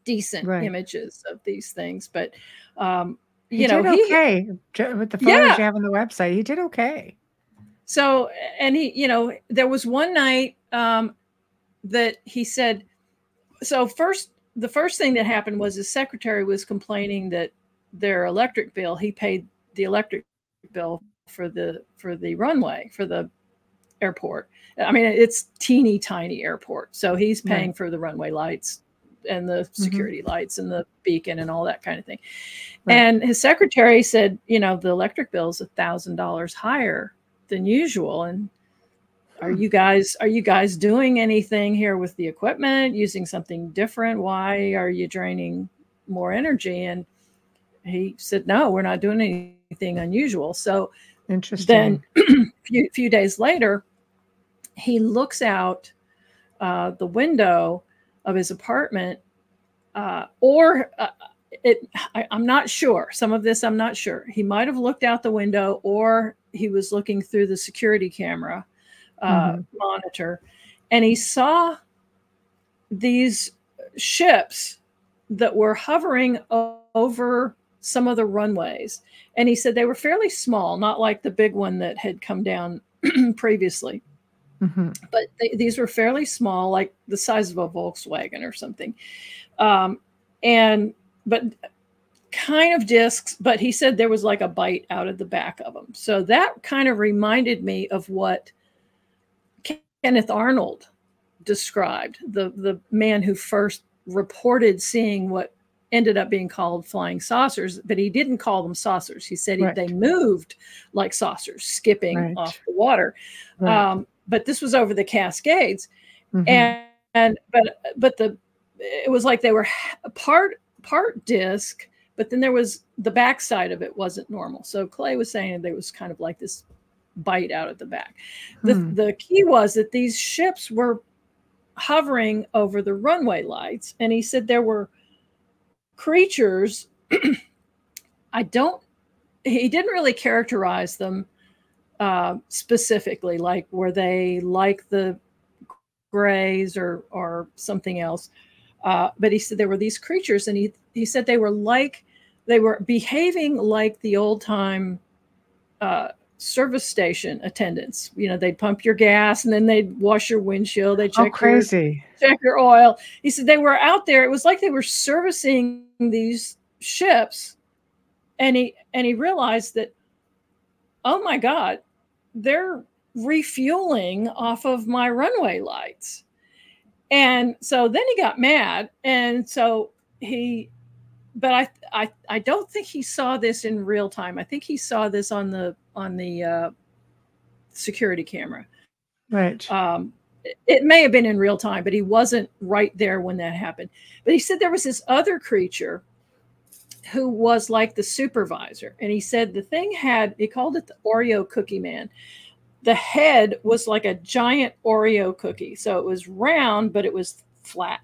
decent right. images of these things but um, you he know did okay he, with the photos yeah. you have on the website he did okay so and he you know there was one night um, that he said so first the first thing that happened was his secretary was complaining that their electric bill he paid the electric bill for the for the runway for the airport i mean it's teeny tiny airport so he's paying right. for the runway lights and the mm-hmm. security mm-hmm. lights and the beacon and all that kind of thing right. and his secretary said you know the electric bill is a thousand dollars higher than usual and are you guys are you guys doing anything here with the equipment using something different why are you draining more energy and he said no we're not doing anything unusual. So interesting then a few, few days later he looks out uh, the window of his apartment uh, or uh, it I, i'm not sure. Some of this i'm not sure. He might have looked out the window or he was looking through the security camera uh, mm-hmm. monitor, and he saw these ships that were hovering over some of the runways. And he said they were fairly small, not like the big one that had come down previously. Mm-hmm. But they, these were fairly small, like the size of a Volkswagen or something. Um, and, but kind of discs, but he said there was like a bite out of the back of them. So that kind of reminded me of what Kenneth Arnold described, the, the man who first reported seeing what ended up being called flying saucers, but he didn't call them saucers. He said right. he, they moved like saucers, skipping right. off the water. Right. Um, but this was over the Cascades, mm-hmm. and, and but but the it was like they were part part disc, but then there was the backside of it wasn't normal. So Clay was saying there was kind of like this bite out at the back. The, hmm. the key was that these ships were hovering over the runway lights, and he said there were creatures. I don't, he didn't really characterize them uh, specifically, like were they like the grays or or something else. Uh, but he said there were these creatures, and he he said they were like they were behaving like the old time uh, service station attendants. You know, they'd pump your gas and then they'd wash your windshield. They oh, check oh, crazy. Your, check your oil. He said they were out there. It was like they were servicing these ships, and he and he realized that, oh my God, they're refueling off of my runway lights. And so then he got mad, and so he but I, I I don't think he saw this in real time. I think he saw this on the on the uh, security camera. Right. Um, it, may have been in real time, but he wasn't right there when that happened. But he said there was this other creature who was like the supervisor, and he said the thing had he called it the Oreo cookie man. The head was like a giant Oreo cookie, so it was round, but it was flat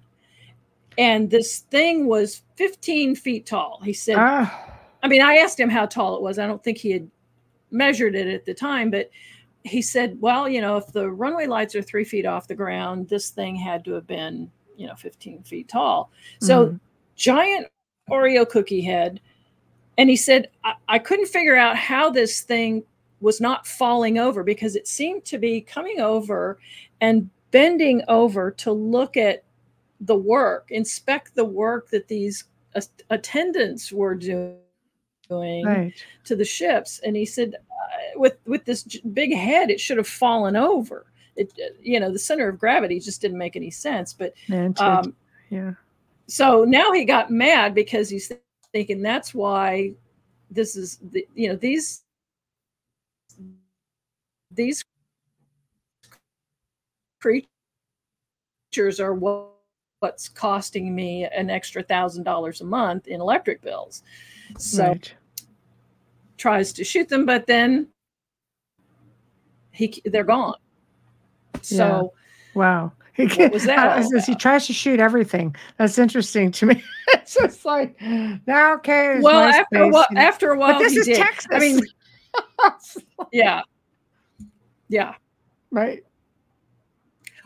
and this thing was 15 feet tall. He said, ah. I mean, I asked him how tall it was. I don't think he had measured it at the time, but he said, well, you know, if the runway lights are three feet off the ground, this thing had to have been, you know, 15 feet tall. So mm. giant Oreo cookie head. And he said, I-, I couldn't figure out how this thing was not falling over because it seemed to be coming over and bending over to look at the work, inspect the work that these attendants were doing right. to the ships. And he said, uh, with with this big head, it should have fallen over. It, uh, you know, the center of gravity just didn't make any sense. But um, yeah. So now he got mad because he's thinking that's why this is the you know these these creatures are what what's costing me an extra thousand dollars a month in electric bills. So right. tries to shoot them, but then he they're gone. So yeah. wow. He, was that? Uh, he tries to shoot everything. That's interesting to me. it's just like, now, okay. Well, after a while, after a while, but this is did. Texas. I mean, yeah, yeah, right.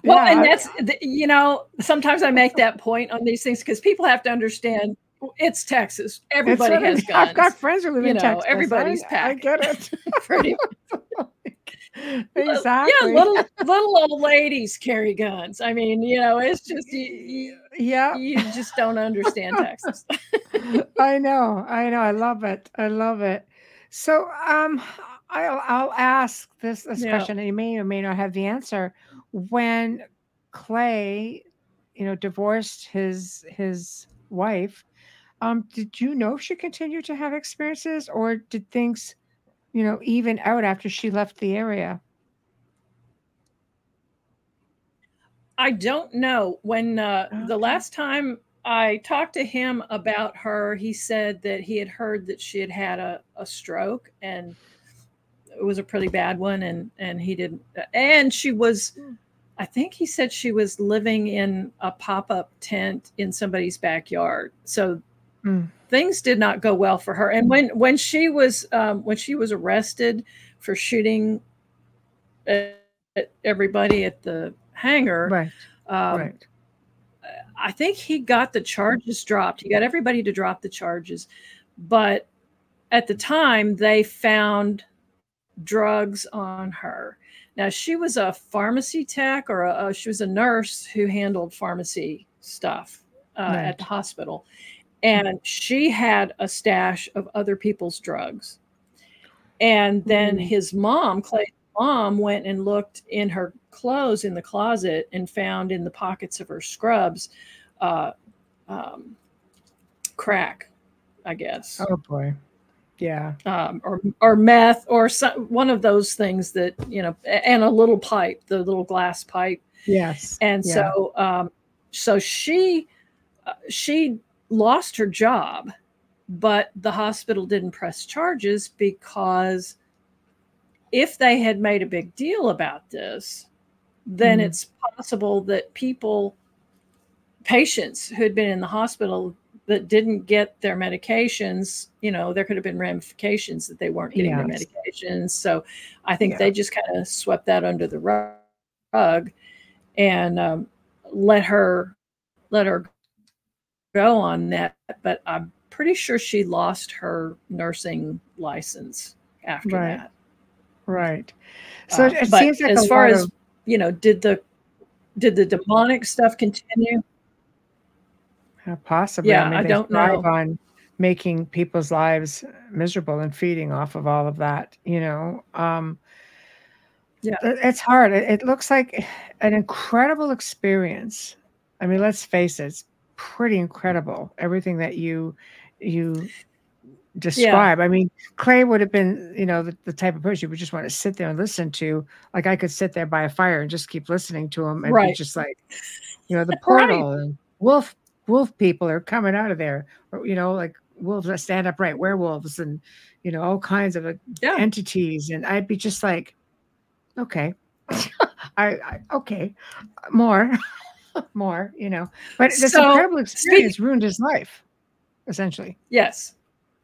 Well, yeah. and that's you know sometimes I make that point on these things because people have to understand it's Texas. Everybody has I mean. guns. I've got friends who live you in know, Texas. Everybody's I, packed. I get it. Pretty exactly. Yeah, little little old ladies carry guns. I mean, you know, it's just you, you, yeah, you just don't understand Texas. I know, I know, I love it, I love it. So, um, I'll I'll ask this this yeah. question, and you may or may not have the answer. When Clay, you know, divorced his his wife, um, did you know she continued to have experiences, or did things you know, even out after she left the area? I don't know. When uh, okay. the last time I talked to him about her, he said that he had heard that she had had a, a stroke and it was a pretty bad one, and and he didn't. And she was, I think he said she was living in a pop up tent in somebody's backyard. So mm things did not go well for her. And when when she was um, when she was arrested for shooting everybody at the hangar, right, um, right. I think he got the charges dropped. He got everybody to drop the charges, but at the time they found drugs on her. Now she was a pharmacy tech, or a, she was a nurse who handled pharmacy stuff uh, right. at the hospital, and she had a stash of other people's drugs. And then mm. his mom, Clay's mom, went and looked in her clothes in the closet and found in the pockets of her scrubs uh, um, crack, I guess. Oh boy. Yeah. Um, or or meth or some, one of those things that you know, and a little pipe, the little glass pipe. Yes. And yeah. so, um, so she uh, she lost her job, but the hospital didn't press charges because if they had made a big deal about this, then mm it's possible that people, patients who had been in the hospital that didn't get their medications, you know, there could have been ramifications that they weren't getting yes. their medications. So I think yeah. they just kind of swept that under the rug and um, let her let her go on that, but I'm pretty sure she lost her nursing license after right. that. Right. So uh, it seems like as far as of... you know, did the did the demonic stuff continue? Uh, possibly. Yeah, I, mean, I don't know. On making people's lives miserable and feeding off of all of that. You know. Um, yeah, it's hard. It, it looks like an incredible experience. I mean, let's face it, pretty incredible. Everything that you you describe. Yeah. I mean, Clay would have been, you know, the, the, type of person you would just want to sit there and listen to. Like I could sit there by a fire and just keep listening to him and right. just like, you know, the portal right. and wolf wolf people are coming out of there, or you know, like wolves that stand upright, werewolves, and you know, all kinds of uh, yeah. entities. And I'd be just like, okay, I, I okay, more. more, you know. But this so, incredible experience speak- ruined his life, essentially. Yes.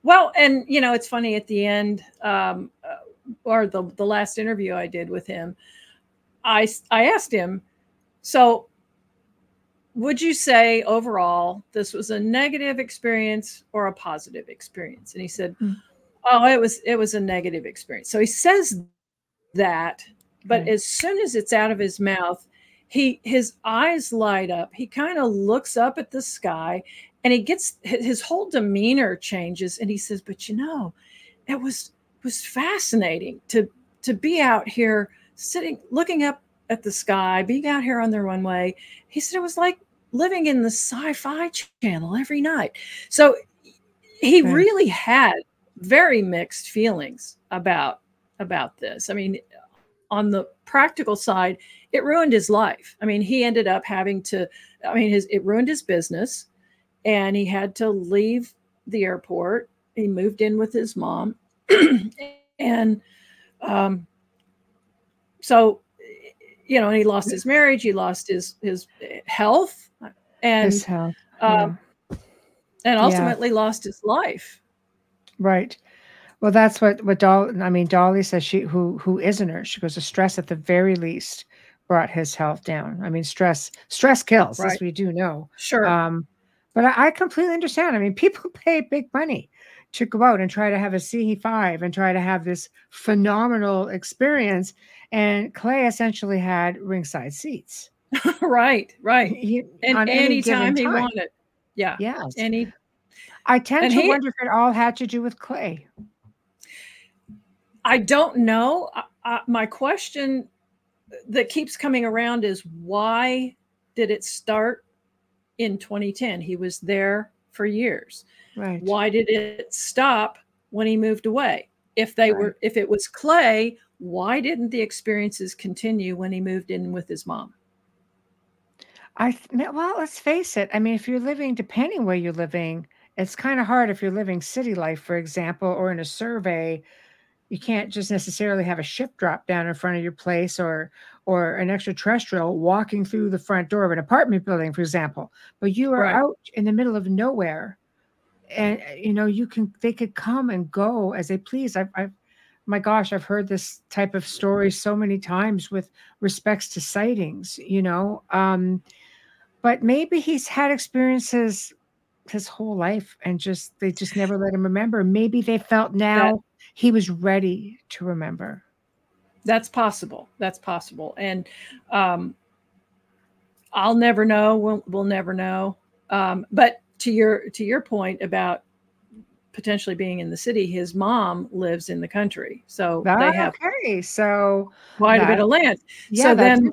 Well, and you know, it's funny at the end, um, uh, or the the last interview I did with him, I I asked him, so would you say overall this was a negative experience or a positive experience? And he said, mm-hmm. oh, it was it was a negative experience. So he says that, but okay. as soon as it's out of his mouth, he his eyes light up. He kind of looks up at the sky and he gets his whole demeanor changes and he says but you know it was was fascinating to to be out here sitting looking up at the sky being out here on the runway. He said it was like living in the sci-fi channel every night. So he really had very mixed feelings about about this. I mean on the practical side, it ruined his life. I mean, he ended up having to, I mean, his it ruined his business, and he had to leave the airport. He moved in with his mom, and um, so you know, and he lost his marriage, he lost his his health, and His health. um, and Yeah. ultimately lost his life. Right. Well, that's what what Dolly. I mean, Dolly says she who who is a nurse. She goes, the stress at the very least brought his health down. I mean, stress stress kills, as we do know. Sure. Um, but I, I completely understand. I mean, people pay big money to go out and try to have a CE5 and try to have this phenomenal experience. And Clay essentially had ringside seats. right. Right. He, And any anytime he time. wanted. Yeah. Yes. Any I tend and to he- wonder if it all had to do with Clay. I don't know. I, I, my question that keeps coming around is why did it start in 2010? He was there for years. Right. Why did it stop when he moved away? If they Right. were, if it was Clay, why didn't the experiences continue when he moved in with his mom? I well, let's face it. I mean, if you're living, depending where you're living, it's kind of hard if you're living city life, for example, or in a survey. You can't just necessarily have a ship drop down in front of your place or or an extraterrestrial walking through the front door of an apartment building, for example. But you are Right. out in the middle of nowhere, and uh, you know you can they could come and go as they please. I've, I've my gosh, I've heard this type of story so many times with respects to sightings. You know. Um, but maybe he's had experiences his whole life and just they just never let him remember maybe they felt now he was ready to remember That's possible. That's possible. And um, I'll never know. We'll, we'll never know. Um, but to your to your point about potentially being in the city, his mom lives in the country, so Ah, they have okay so quite a bit of land. yeah So then-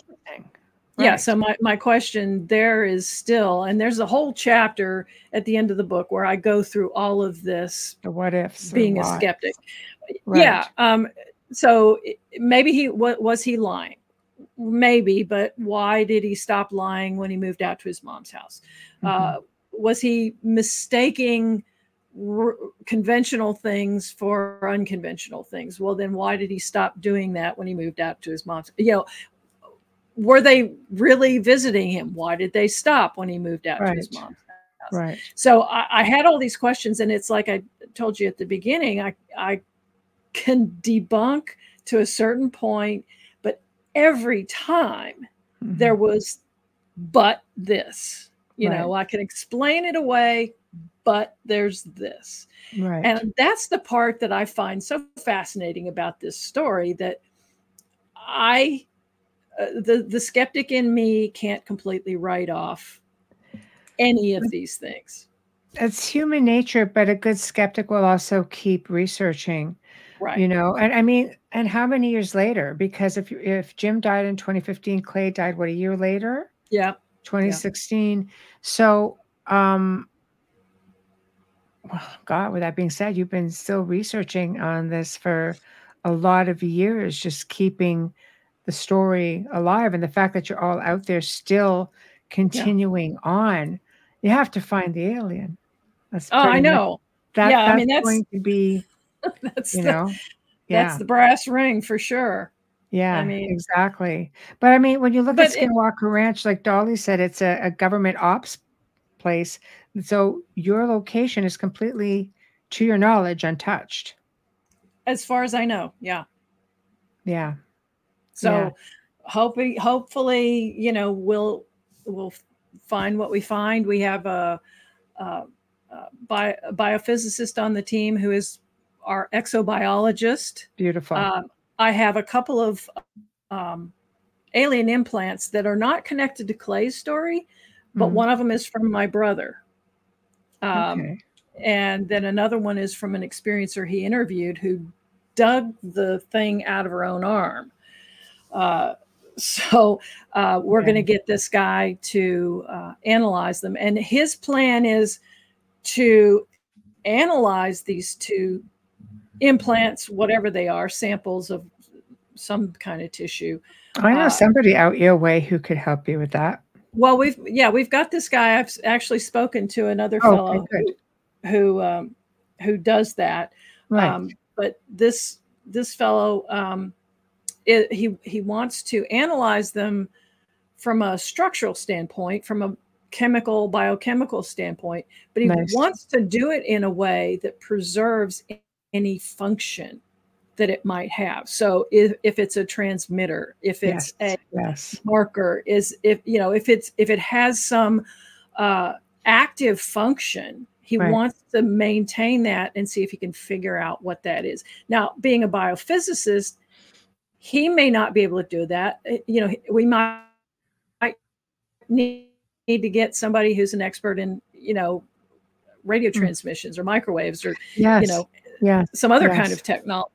interesting Yeah. So my my question there is still, and there's a whole chapter at the end of the book where I go through all of this the what ifs being a skeptic. Right. Yeah. Um, so maybe he what was he lying? Maybe, but why did he stop lying when he moved out to his mom's house? Mhm. Uh, was he mistaking r- conventional things for unconventional things? Well, then why did he stop doing that when he moved out to his mom's? You know, were they really visiting him? Why did they stop when he moved out to his Right. mom's house? right so I, I had all these questions and it's like i told you at the beginning i i can debunk to a certain point but every time Mhm. there was but this you know i can explain it away but there's this right and that's the part that i find so fascinating about this story that i the the skeptic in me can't completely write off any of these things. It's human nature but a good skeptic will also keep researching right. you know and i mean and how many years later? Because if if jim died in 2015 clay died what a year later? Yeah. 2016 so um well, god with that being said you've been still researching on this for a lot of years just keeping the story alive and the fact that you're all out there still continuing on you have to find the alien. That's oh i much- know. that, Yeah, I mean, that's- going to be that's you the, know that's the brass ring for sure. Yeah I mean- exactly. But i mean when you look at But it- skinwalker ranch like dolly said it's a, a government ops place. So your location is completely to your knowledge untouched. As far as i know yeah. Yeah so Yeah. hoping hopefully you know we'll we'll find what we find we have a, a, a, bio, a biophysicist on the team who is our exobiologist beautiful Um, I have a couple of um, alien implants that are not connected to Clay's story, but Mhm. one of them is from my brother. Um, okay And then another one is from an experiencer he interviewed who dug the thing out of her own arm. Uh, so uh, we're Okay. going to get this guy to uh, analyze them. And his plan is to analyze these two implants, whatever they are, samples of some kind of tissue. I know Uh, somebody out your way who could help you with that. Well, we've yeah, we've got this guy. I've actually spoken to another Oh, fellow okay, who who, um, who does that. Right. Um, but this this fellow, um, it, he he wants to analyze them from a structural standpoint, from a chemical biochemical standpoint, but he Nice. wants to do it in a way that preserves any function that it might have. So if, if it's a transmitter, if it's yes. a yes. marker is if you know if it's if it has some uh, active function he Right. wants to maintain that and see if he can figure out what that is now being a biophysicist he may not be able to do that Uh, you know we might, might need, need to get somebody who's an expert in you know radio Hmm. transmissions or microwaves or Yes. you know yeah. some other kind of technology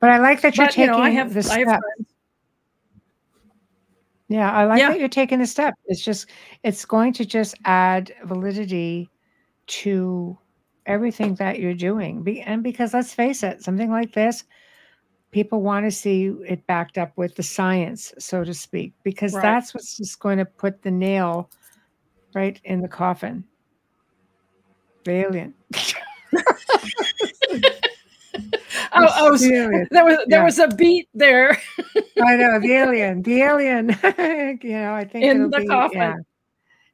But I like that you're but you taking know i have the i step. have Yeah, I like Yeah. that you're taking the step. It's just it's going to just add validity to everything that you're doing. Be, and because let's face it, something like this, people want to see it backed up with the science, so to speak, because Right. that's what's just going to put the nail right in the coffin. The alien. The alien. there was there Yeah. was a beat there I know the alien, the alien. you know, I think In it'll the be, coffin.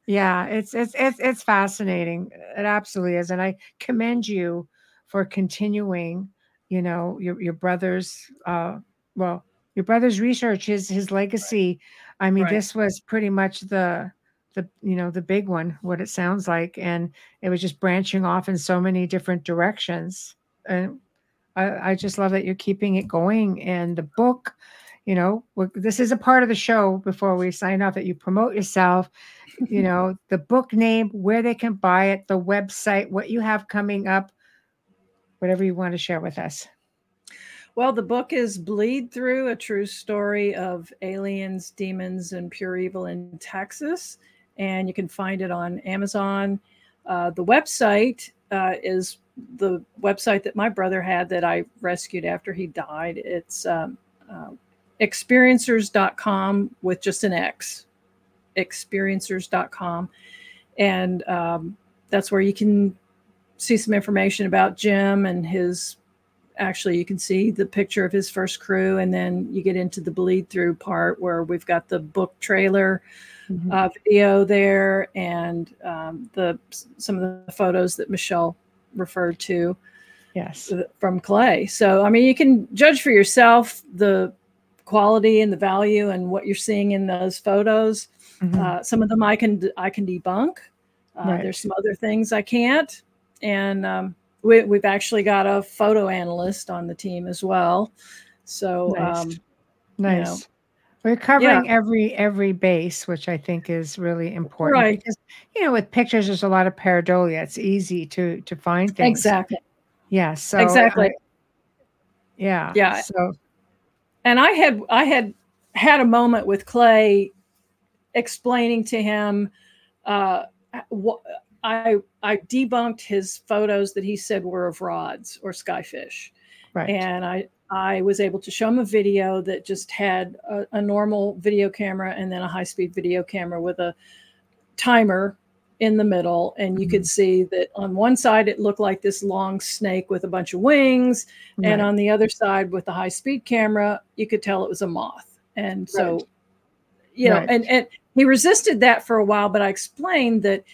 Yeah, yeah. It's it's it's it's fascinating. It absolutely is, and I commend you for continuing. You know, your your brother's. Uh, well, your brother's research, his his legacy. I mean, Right. this was pretty much the the you know the big one. What it sounds like, and it was just branching off in so many different directions. And I, I just love that you're keeping it going. And the book, you know, this is a part of the show before we sign off that you promote yourself. You know, the book name, where they can buy it, the website, what you have coming up, whatever you want to share with us. Well, the book is Bleed Through, a true story of aliens, demons, and pure evil in Texas. And you can find it on Amazon. Uh, the website uh, is the website that my brother had that I rescued after he died. It's um, uh, xperiencers.com with just an X, xperiencers.com. And um, that's where you can see some information about Jim and his actually you can see the picture of his first crew and then you get into the bleed through part where we've got the book trailer Mhm. uh, video there and um, the some of the photos that michelle referred to yes. from clay so i mean you can judge for yourself the quality and the value and what you're seeing in those photos Mhm. uh, some of them i can i can debunk uh, Right. there's some other things i can't and um, we, we've actually got a photo analyst on the team as well so Nice. um, nice. know, We're covering every every base, which I think is really important. Right. Because you know, with pictures, there's a lot of pareidolia. It's easy to to find things. exactly Yeah. So Exactly. I- yeah. Yeah. So and I had I had had a moment with Clay explaining to him uh, what I I debunked his photos that he said were of rods or skyfish, right. and I I was able to show him a video that just had a, a normal video camera and then a high speed video camera with a timer in the middle and you could mm-hmm. see that on one side it looked like this long snake with a bunch of wings and on the other side with the high speed camera you could tell it was a moth and so Right. you know Right. and and he resisted that for a while but i explained that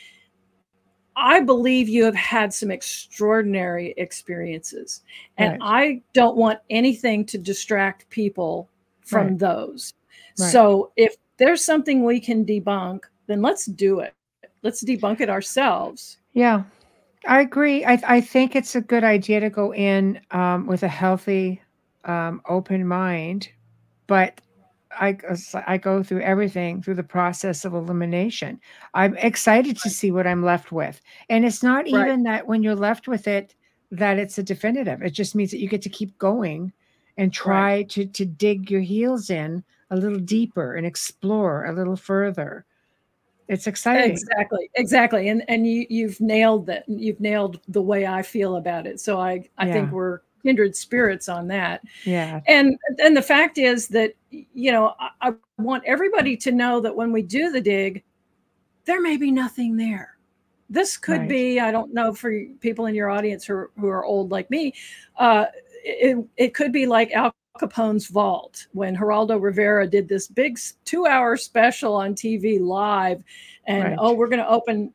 i believe you have had some extraordinary experiences and i don't want anything to distract people from Right. those Right. so if there's something we can debunk then let's do it let's debunk it ourselves Yeah, I agree. I I think it's a good idea to go in um, with a healthy, um, open mind, but I I go through everything through the process of elimination. I'm excited to see what I'm left with, and it's not Right. even that when you're left with it that it's a definitive. It just means that you get to keep going and try to to dig your heels in a little deeper and explore a little further. It's exciting. Exactly, exactly, and and you you've nailed that. You've nailed the way I feel about it. So I I think we're kindred spirits on that. Yeah. And and the fact is that you know I, I want everybody to know that when we do the dig, there may be nothing there. This could Right. be I don't know for people in your audience who are, who are old like me. Uh, it, it could be like Al Capone's vault when Geraldo Rivera did this big two-hour special on TV live, and Right. oh, we're going to open,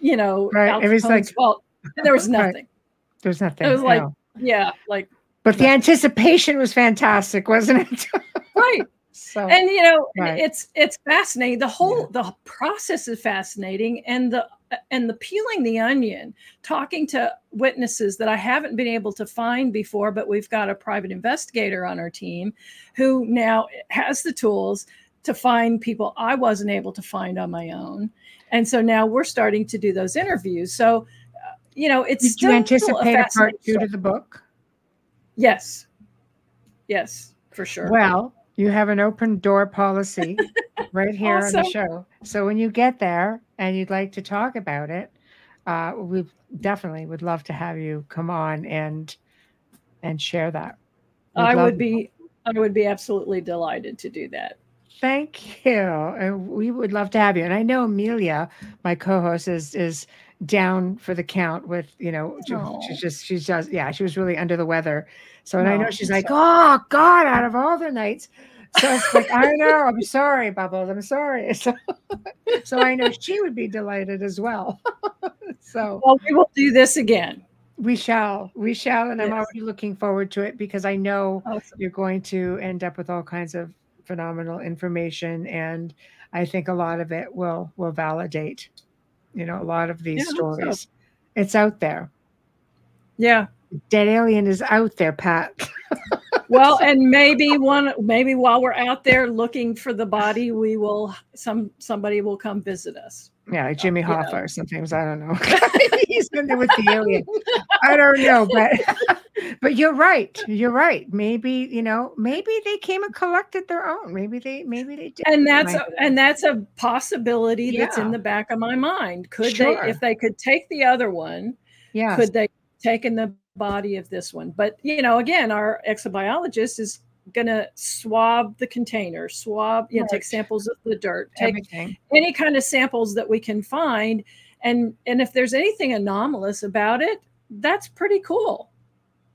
you know, Right. Al It was Capone's like- vault. And there was Right. nothing. There's nothing. It was like, no. Yeah, like but the anticipation was fantastic, wasn't it? right. so and you know Right. it's it's fascinating the whole the process is fascinating and the and the peeling the onion talking to witnesses that i haven't been able to find before but we've got a private investigator on our team who now has the tools to find people i wasn't able to find on my own and so now we're starting to do those interviews so you know it's did you still a anticipate a part fascinating two to the book? yes yes for sure Well, you have an open door policy right here on the show. So when you get there and you'd like to talk about it, uh, we definitely would love to have you come on and and share that. We'd i would be i would be absolutely delighted to do that Thank you. And we would love to have you. And I know Amelia, my co-host, is is down for the count with, you know, she's oh. just she's just yeah, she was really under the weather. So and I know oh, she's I'm like, oh God, out of all the nights. So it's like, I know, I'm sorry, Bubbles. I'm sorry. So so I know she would be delighted as well. so Well, we will do this again. we shall, we shall, and I'm already looking forward to it because I know Awesome. you're going to end up with all kinds of phenomenal information and i think a lot of it will will validate you know a lot of these Yeah, hope so. stories it's out there Yeah. dead alien is out there pat Well, and maybe one, maybe while we're out there looking for the body, we will some somebody will come visit us. Yeah like jimmy Yeah. hoffa or something i don't know he's in there with the alien i don't know but but you're right you're right maybe you know maybe they came and collected their own maybe they maybe they did And that's a, and that's a possibility that's in the back of my mind. Could Sure. they, if they could take the other one, yeah could they taken the body of this one? But you know, again, our exobiologist is to swab the container, swab, you know, take samples of the dirt, take everything any kind of samples that we can find and and if there's anything anomalous about it that's pretty cool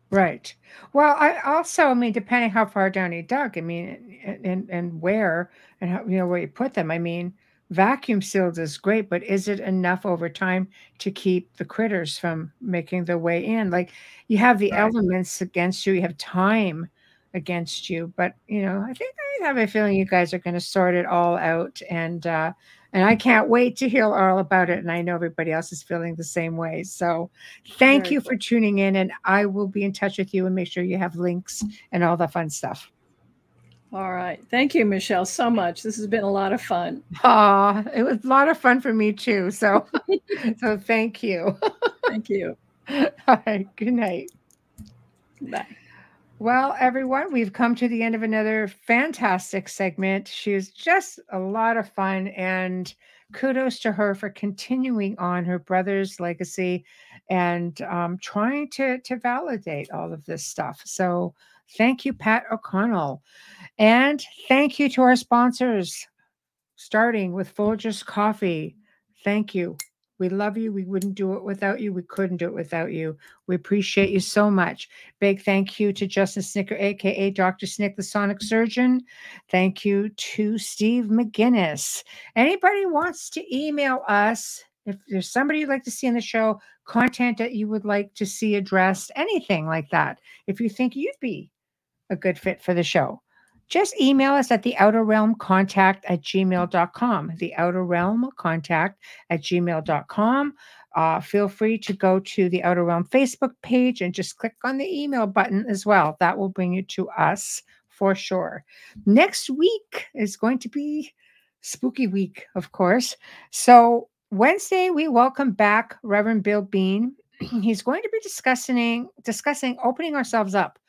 Right. Well, I also, I mean, depending how far down you dug, I mean, and and, and where and how you know where you put them. I mean, vacuum sealed is great, but is it enough over time to keep the critters from making their way in? Like you have the Right. elements against you, you have time against you, but you know, I think I have a feeling you guys are going to sort it all out, and uh, and I can't wait to hear all about it. And I know everybody else is feeling the same way. So thank Very you for tuning in, and I will be in touch with you and make sure you have links and all the fun stuff. all right thank you michelle so much this has been a lot of fun Ah, it was a lot of fun for me too. So, so thank you. thank you All right, good night. bye Well, everyone, we've come to the end of another fantastic segment. She was just a lot of fun, and kudos to her for continuing on her brother's legacy and um, trying to to validate all of this stuff. So, thank you, Pat O'Connell, and thank you to our sponsors, starting with Folgers Coffee. Thank you. We love you. We wouldn't do it without you. We couldn't do it without you. We appreciate you so much. Big thank you to Justin Snicker, aka Dr. Snick, the Sonic Surgeon. Thank you to Steve McGinnis. Anybody wants to email us if there's somebody you'd like to see in the show, content that you would like to see addressed, anything like that. If you think you'd be a good fit for the show, just email us at the outer realm contact at gmail.com. The outer realm contact at gmail.com. Uh, feel free to go to the Outer Realm Facebook page and just click on the email button as well. That will bring you to us for sure. Next week is going to be spooky week, of course. So, Wednesday, we welcome back Reverend Bill Bean. He's going to be discussing discussing opening ourselves up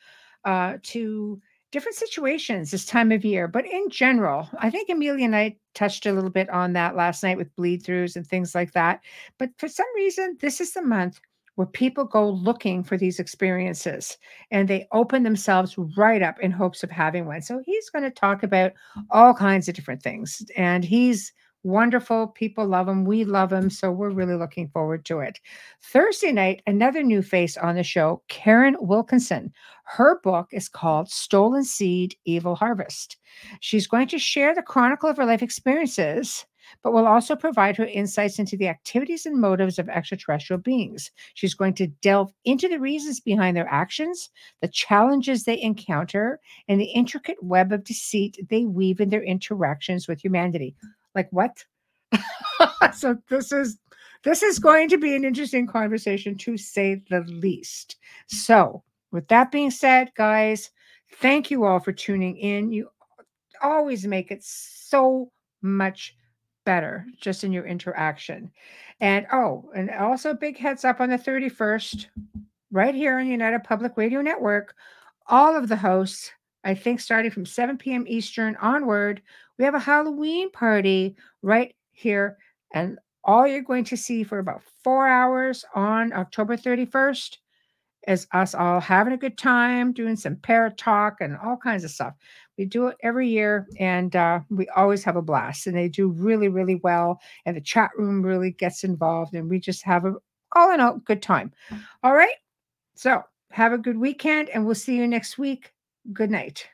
uh, to different situations this time of year, but in general, I think Amelia and I touched a little bit on that last night with bleed throughs and things like that. But for some reason, this is the month where people go looking for these experiences and they open themselves right up in hopes of having one. So he's going to talk about all kinds of different things. And he's wonderful. People love him. We love him. So we're really looking forward to it. Thursday night, another new face on the show, Karen Wilkinson. Her book is called Stolen Seed Evil Harvest. She's going to share the chronicle of her life experiences but will also provide her insights into the activities and motives of extraterrestrial beings. She's going to delve into the reasons behind their actions, the challenges they encounter, and the intricate web of deceit they weave in their interactions with humanity. Like what? so this is this is going to be an interesting conversation to say the least. So, with that being said, guys, thank you all for tuning in. You always make it so much better just in your interaction. And oh, and also big heads up on the 31st, right here on United Public Radio Network, all of the hosts, I think starting from 7 p.m. Eastern onward, we have a Halloween party right here. And all you're going to see for about four hours on October 31st is us all having a good time, doing some parrot talk and all kinds of stuff. We do it every year and uh, we always have a blast. And they do really, really well. And the chat room really gets involved and we just have a all in all good time. All right. So have a good weekend and we'll see you next week. Good night.